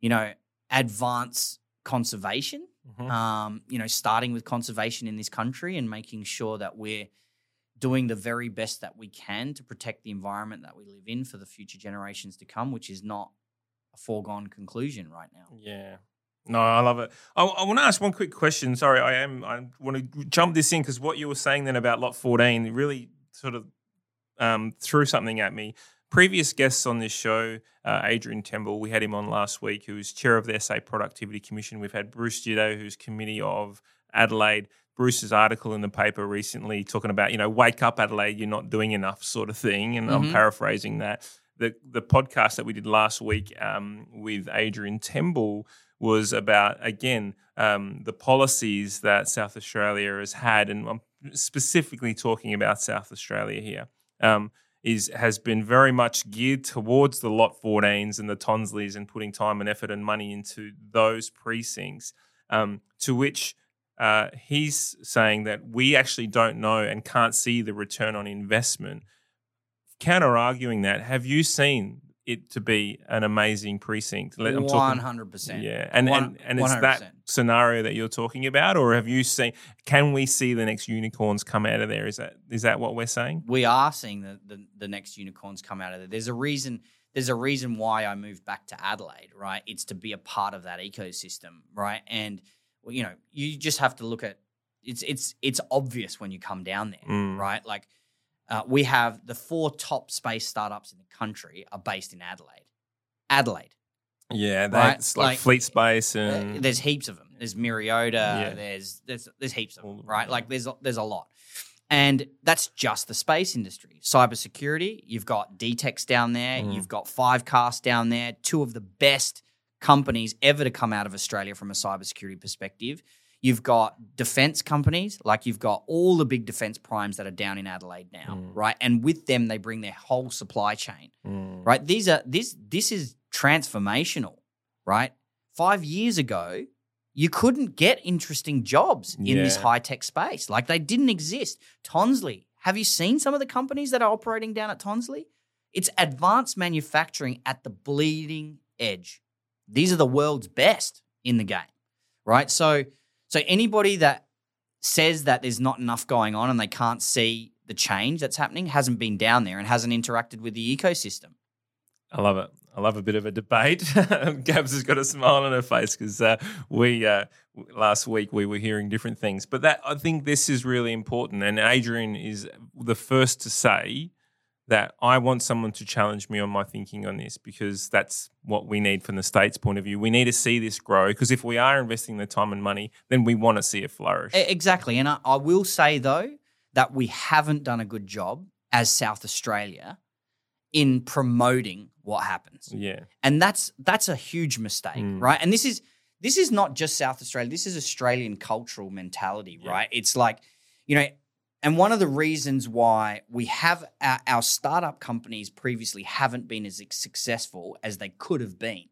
you know, advance conservation. Mhm. Um, you know, starting with conservation in this country and making sure that we're doing the very best that we can to protect the environment that we live in for the future generations to come, which is not a foregone conclusion right now. Yeah. No, I love it. I, I want to ask one quick question. Sorry, I am. I want to jump this in because what you were saying then about lot fourteen really sort of um, threw something at me. Previous guests on this show, uh, Adrian Tembel, we had him on last week, who is chair of the SA Productivity Commission. We've had Bruce Djite, who's committee of Adelaide. Bruce's article in the paper recently talking about, you know, wake up Adelaide, you're not doing enough sort of thing. And I'm Mhm. paraphrasing that. The the podcast that we did last week um, with Adrian Tembel was about again um, the policies that South Australia has had, and I'm specifically talking about South Australia here. Um, is has been very much geared towards the lot 14s and the Tonsleys and putting time and effort and money into those precincts. Um, to which uh, he's saying that we actually don't know and can't see the return on investment. Counter arguing that, have you seen it to be an amazing precinct? Let- I'm One talking- hundred percent. yeah, and and, and it's that 100%. scenario that you're talking about, or have you seen? Can we see the next unicorns come out of there? Is that is that what we're saying? we are seeing the, the the next unicorns come out of there. There's a reason. There's a reason why I moved back to Adelaide, right? It's to be a part of that ecosystem, right? And well, you know, you just have to look at it's it's it's obvious when you come down there, Mm. right? Like uh, we have the four top space startups in the country are based in Adelaide. Adelaide. Yeah, Right, that's like, like, Fleet Space Uh, and there's heaps of them. There's Myriota. Yeah. There's there's there's heaps of them, right? Like there's a- there's a lot, and that's just the space industry. Cybersecurity. You've got DTEX down there. Mm. You've got Fivecast down there. Two of the best companies ever to come out of Australia from a cybersecurity perspective. You've got defense companies, like you've got all the big defense primes that are down in Adelaide now, Mm. right? And with them, they bring their whole supply chain Mm. right? These are this this is transformational, right? Five years ago, you couldn't get interesting jobs in this high tech space. Like they didn't exist. Tonsley, have you seen some of the companies that are operating down at Tonsley? It's advanced manufacturing at the bleeding edge. These are the world's best in the game, right? So, so anybody that says that there's not enough going on and they can't see the change that's happening hasn't been down there and hasn't interacted with the ecosystem. I love it. I love a bit of a debate. Gabs has got a smile on her face because uh, we uh, last week we were hearing different things. But that I think this is really important, and Adrian is the first to say that I want someone to challenge me on my thinking on this because that's what we need from the state's point of view. We need to see this grow because if we are investing the time and money, then we want to see it flourish. Exactly. And I, I will say, though, that we haven't done a good job as South Australia in promoting what happens. yeah, And that's that's a huge mistake, Mm. right? And this is this is not just South Australia. This is Australian cultural mentality, Yeah. right? It's like, you know, and one of the reasons why we have our, our startup companies previously haven't been as successful as they could have been.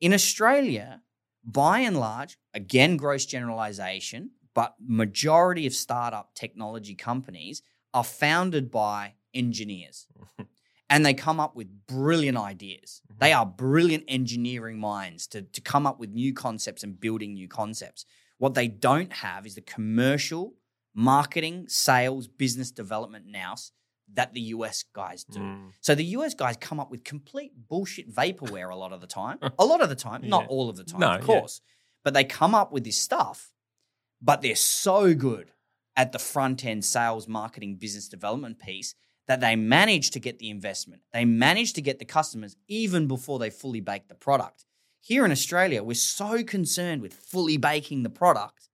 In Australia, by and large, again, gross generalization, but majority of startup technology companies are founded by engineers. and they come up with brilliant ideas. Mhm. They are brilliant engineering minds to, to come up with new concepts and building new concepts. What they don't have is the commercial, marketing, sales, business development nous that the US guys do. Mm. So the US guys come up with complete bullshit vaporware a lot of the time. A lot of the time, not Yeah. all of the time, No, of yeah. course. But they come up with this stuff. but they're so good at the front end sales, marketing, business development piece that they manage to get the investment. They manage to get the customers even before they fully bake the product. Here in Australia, we're so concerned with fully baking the product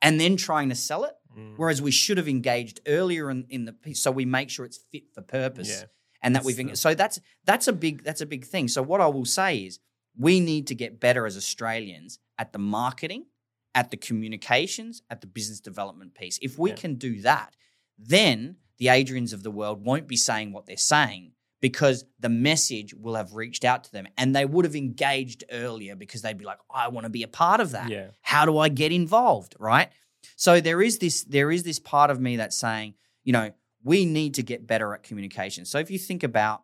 and then trying to sell it, Mm. whereas we should have engaged earlier in, in the piece so we make sure it's fit for purpose Yeah. and that That's we've the- so that's that's a big that's a big thing. So what I will say is we need to get better as Australians at the marketing, at the communications, at the business development piece. If we Yeah. can do that, then the Adrians of the world won't be saying what they're saying because the message will have reached out to them and they would have engaged earlier because they'd be like, I want to be a part of that. Yeah. How do I get involved? Right. So there is this there is this part of me that's saying, you know, we need to get better at communication. So if you think about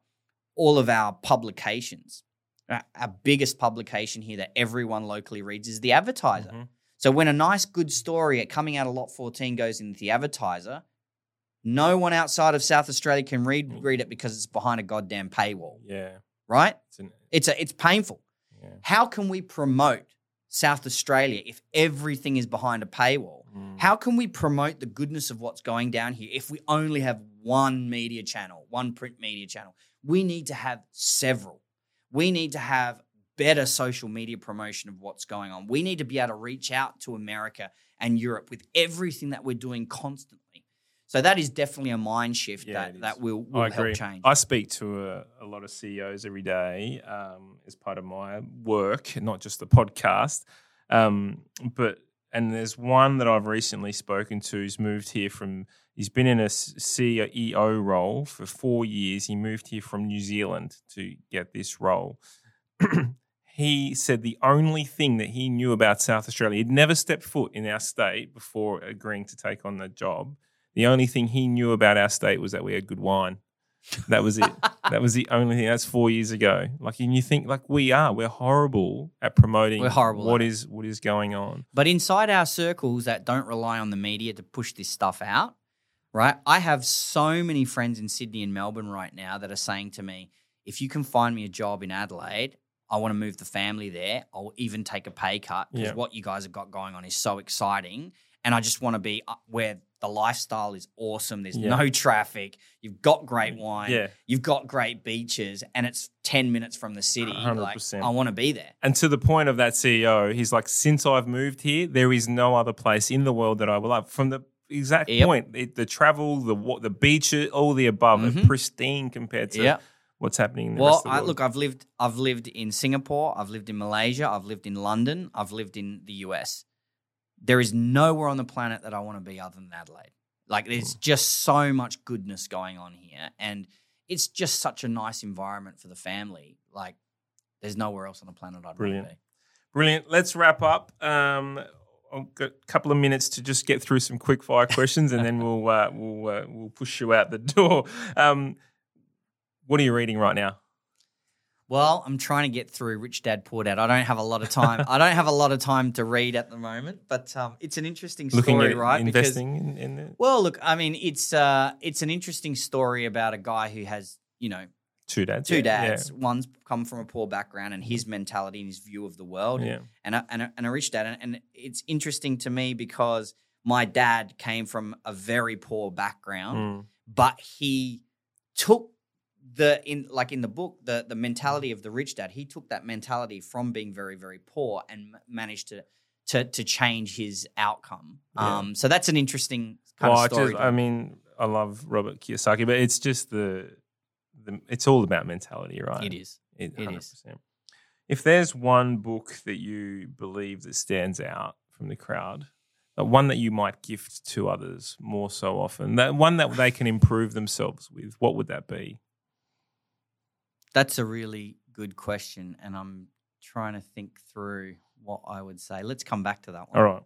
all of our publications, our our biggest publication here that everyone locally reads is the advertiser. Mhm. So when a nice, good story at coming out of Lot 14 goes into the advertiser, no one outside of South Australia can read read it because it's behind a goddamn paywall, Yeah. right? It's an, It's a, it's painful. yeah. How can we promote South Australia if everything is behind a paywall? Mm. How can we promote the goodness of what's going down here if we only have one media channel, one print media channel? We need to have several. We need to have better social media promotion of what's going on. We need to be able to reach out to America and Europe with everything that we're doing constantly. So that is definitely a mind shift Yeah, it that, is. that will, will I help agree. change. I speak to a, a lot of CEOs every day um, as part of my work, not just the podcast. Um, but and there's one that I've recently spoken to who's moved here from. He's been in a CEO role for four years. He moved here from New Zealand to get this role. he said the only thing that he knew about South Australia, he'd never stepped foot in our state before agreeing to take on the job. The only thing he knew about our state was that we had good wine. That was it. that was the only thing. That's four years ago. Like, and you think like we are, we're horrible at promoting. We're horrible What is what is going on? But inside our circles that don't rely on the media to push this stuff out, right? I have so many friends in Sydney and Melbourne right now that are saying to me, if you can find me a job in Adelaide, I want to move the family there. I'll even take a pay cut because Yeah. what you guys have got going on is so exciting. And I just want to be uh, where the lifestyle is awesome. There's Yeah. no traffic. You've got great wine. Yeah. You've got great beaches, and it's 10 minutes from the city. Like, 100%. I want to be there. And to the point of that CEO, he's like, since I've moved here, there is no other place in the world that I will love. From the exact Yep. point, it, the travel, the the beach, all the above, are Mhm. pristine compared to Yeah. what's happening in the Well, rest of the I, look, I've lived, I've lived in Singapore, I've lived in Malaysia, I've lived in London, I've lived in the US. There is nowhere on the planet that I want to be other than Adelaide. Like, there's Hmm. just so much goodness going on here, and it's just such a nice environment for the family. Like, there's nowhere else on the planet I'd Brilliant. rather be. Brilliant. Let's wrap up. Um, I've got a couple of minutes to just get through some quick fire questions, and then we'll uh, we'll uh, we'll push you out the door. Um, what are you reading right now? Well, I'm trying to get through Rich Dad Poor Dad. I don't have a lot of time. I don't have a lot of time to read at the moment, but um, it's an interesting story, Looking at right? Because investing in, in it? Well, look, I mean, it's uh, it's an interesting story about a guy who has, you know, two dads. two yeah, dads. One's come from a poor background, and his mentality and his view of the world, Yeah. and a, and a, and a rich dad. And, and it's interesting to me because my dad came from a very poor background, Mm. but he took the in like in the book the the mentality of the rich dad. He took that mentality from being very very poor and m- managed to. To, to change his outcome, Yeah. um, so that's an interesting kind Well, I of story. just, I mean, I love Robert Kiyosaki, but it's just the, the it's all about mentality, right? It is. It, It is. 100%. If there's one book that you believe that stands out from the crowd, one that you might gift to others more so often, that one that they can improve themselves with, what would that be? That's a really good question, and I'm trying to think through what I would say. Let's come back to that one. All right.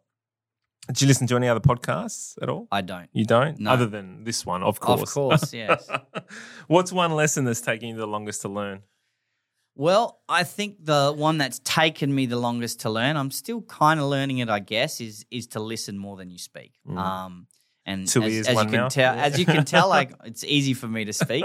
Did you listen to any other podcasts at all? I don't. You don't, No. other than this one, of course. Of course, yes. What's one lesson that's taking you the longest to learn? Well, I think the one that's taken me the longest to learn, I'm still kind of learning it, I guess, is is to listen more than you speak. Mm. Um, and Two as, as you can mouth. tell, as you can tell, like it's easy for me to speak.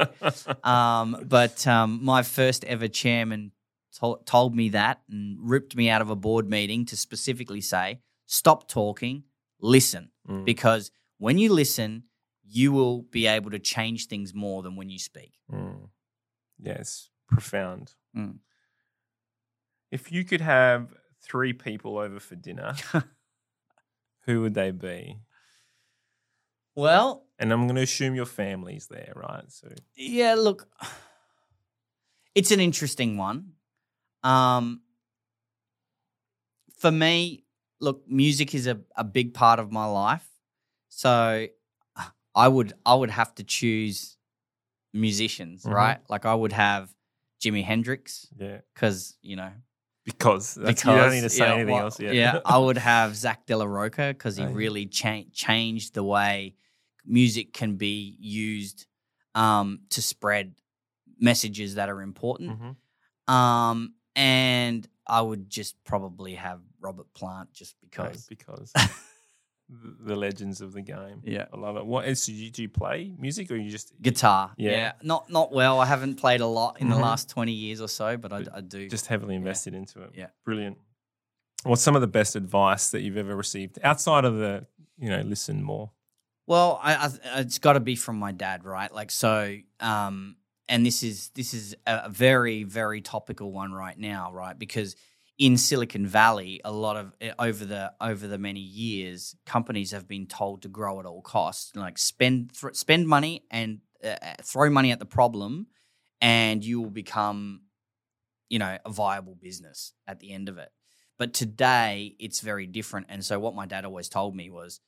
Um, but um, my first ever chairman to- told me that and ripped me out of a board meeting to specifically say, "Stop talking, listen Mm. because when you listen, you will be able to change things more than when you speak. Mm. Yes, profound. Mm. If you could have three people over for dinner, who would they be? Well, And I'm going to assume your family's there, right? So yeah, look, it's an interesting one. Um, for me, look, music is a, a big part of my life. So I would I would have to choose musicians, Mhm. right? Like I would have Jimi Hendrix yeah, because you know because, that's, because you don't need to say yeah, anything well, else yet. Yeah, I would have Zack de la Rocha because he Oh, yeah. really cha- changed the way music can be used um, to spread messages that are important. Mhm. Um, and I would just probably have Robert Plant just Okay, because. because the the legends of the game. Yeah. I love it. What is do you, do you play music or you just Guitar, Yeah. yeah. not not well. I haven't played a lot in Mhm. the last twenty years or so, but I, But I do. just heavily invested into it? Yeah. brilliant. What's some of the best advice that you've ever received outside of the you know listen more? Well, I, I it's got to be from my dad, right? Like so, um, and this is this is a very very topical one right now, right? Because in Silicon Valley, a lot of eh, over the over the many years, companies have been told to grow at all costs, like spend th- spend money and uh, throw money at the problem, and you will become, you know, a viable business at the end of it. But today, it's very different. And so, what my dad always told me was,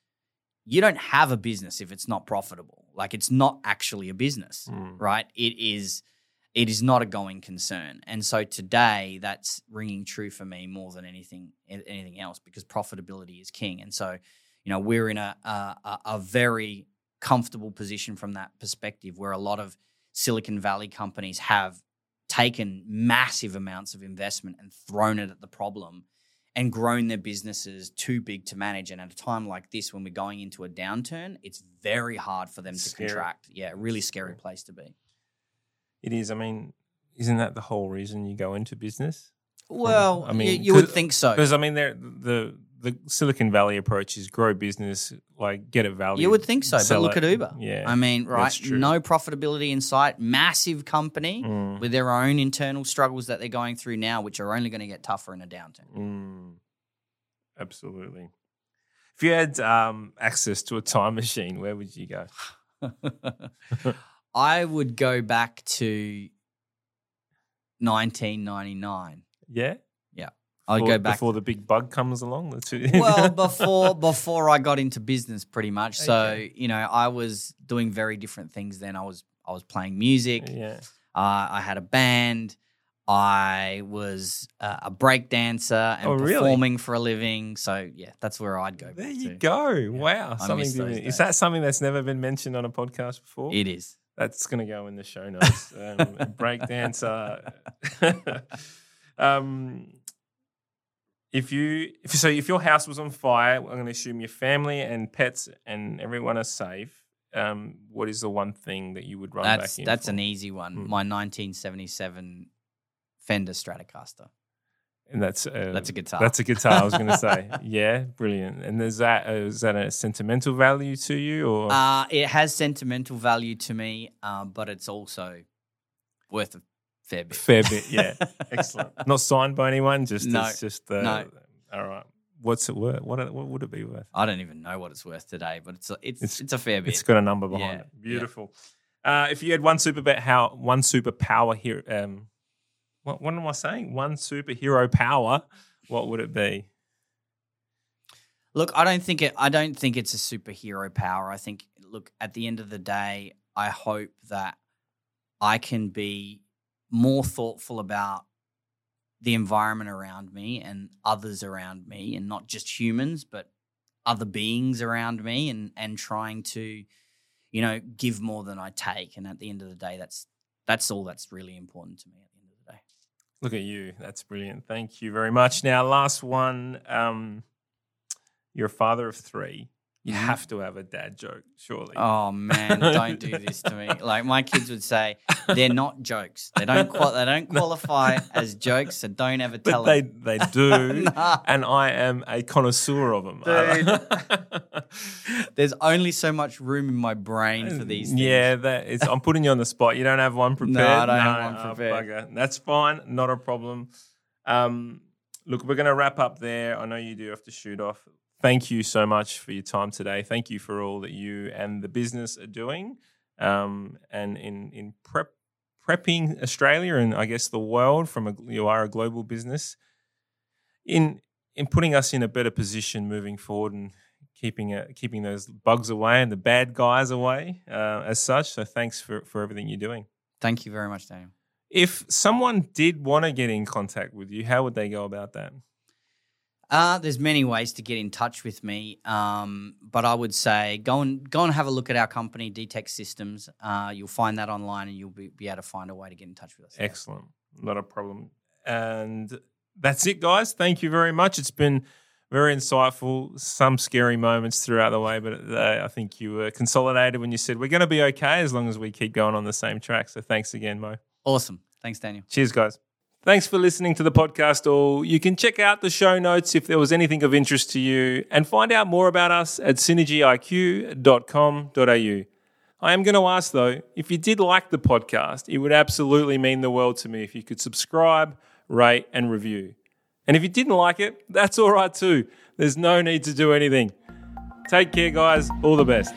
you don't have a business if it's not profitable. Like it's not actually a business, Mm. right? It is it is not a going concern. And so today that's ringing true for me more than anything anything else because profitability is king. And so, you know, we're in a a, a- very comfortable position from that perspective where a lot of Silicon Valley companies have taken massive amounts of investment and thrown it at the problem and grown their businesses too big to manage. And at a time like this, when we're going into a downturn, it's very hard for them to Scary. contract. Yeah, really Scary. place to be. It is. I mean, isn't that the whole reason you go into business? Well, I mean, you, you would think so. Because I mean, the the Silicon Valley approach is grow business, like get a value. You would think so, but look it. at Uber. Yeah, I mean, right? No profitability in sight, massive company Mm, with their own internal struggles that they're going through now, which are only going to get tougher in a downturn. mm, absolutely. If you had um, access to a time machine, where would you go? I would go back to 1999. Yeah, Yeah. I'd Before- go back. before the big bug comes along. The two. well, before before I got into business, pretty much. So Okay. you know, I was doing very different things. Then I was I was playing music. yeah. Uh, I had a band. I was uh, a break dancer and Oh, really? performing for a living. So yeah, that's where I'd go. There you to. go. Wow, I something. miss those days. Is that something that's never been mentioned on a podcast before? It is. That's going to go in the show notes. Um, break dancer. um, if you if, so, if your house was on fire, I'm going to assume your family and pets and everyone are safe. Um, what is the one thing that you would run That's back in? that's for? an easy one. Hmm. My 1977 Fender Stratocaster. And that's uh, That's a guitar. That's a guitar. I was going to say, yeah, brilliant. And is that uh, is that a sentimental value to you, or Uh, it has sentimental value to me, uh, but it's also worth a fair bit. fair bit? Yeah, excellent. Not signed by anyone. Just No, it's just uh, no. All right. What's it worth? What what would it be worth? I don't even know what it's worth today, but it's a, it's It's- it's, a fair bit. It's got a number behind Yeah, it. yeah. Beautiful. Uh, if you had one super bet, how one superpower here, um, what what am I saying? One superhero power. What would it be? Look, I don't think it. I don't think it's a superhero power. I think, look, at the end of the day, I hope that I can be more thoughtful about the environment around me and others around me, and not just humans, but other beings around me, and and trying to, you know, give more than I take. And at the end of the day, that's that's all that's really important to me. At the end of the day. Look at you. That's brilliant. Thank you very much. Now, last one. Um, you're a father of three. You have to have a dad joke, surely. Oh man, don't do this to me. Like my kids would say, they're not jokes. They don't qual- they don't qualify as jokes, so don't ever tell but they, them. they do, Nah. and I am a connoisseur of them. Dude, There's only so much room in my brain for these things. Yeah, that is. I'm putting you on the spot. You don't have one prepared. No, I don't have one oh, prepared. bugger. That's fine. Not a problem. Um, look, we're going to wrap up there. I know you do have to shoot off. Thank you so much for your time today. Thank you for all that you and the business are doing, um, and in in prep prepping Australia and I guess the world from a you are a global business in in putting us in a better position moving forward and keeping uh, keeping those bugs away and the bad guys away uh, as such. So thanks for for everything you're doing. Thank you very much, Daniel. If someone did want to get in contact with you, how would they go about that? Uh, there's many ways to get in touch with me, um, but I would say go and go and have a look at our company, DTEX Systems. Uh, you'll find that online, and you'll be, be able to find a way to get in touch with us. Excellent. Not a problem. And that's it, guys. Thank you very much. It's been very insightful. Some scary moments throughout the way, but uh, I think you were consolidated when you said we're going to be okay as long as we keep going on the same track. So thanks again, Mo. Awesome. Thanks, Daniel. Cheers, guys. Thanks for listening to the podcast all. You can check out the show notes if there was anything of interest to you and find out more about us at synergyiq.com.au. I am going to ask though, if you did like the podcast, it would absolutely mean the world to me if you could subscribe, rate, and review. And if you didn't like it, that's all right too. There's no need to do anything. Take care, guys. All the best.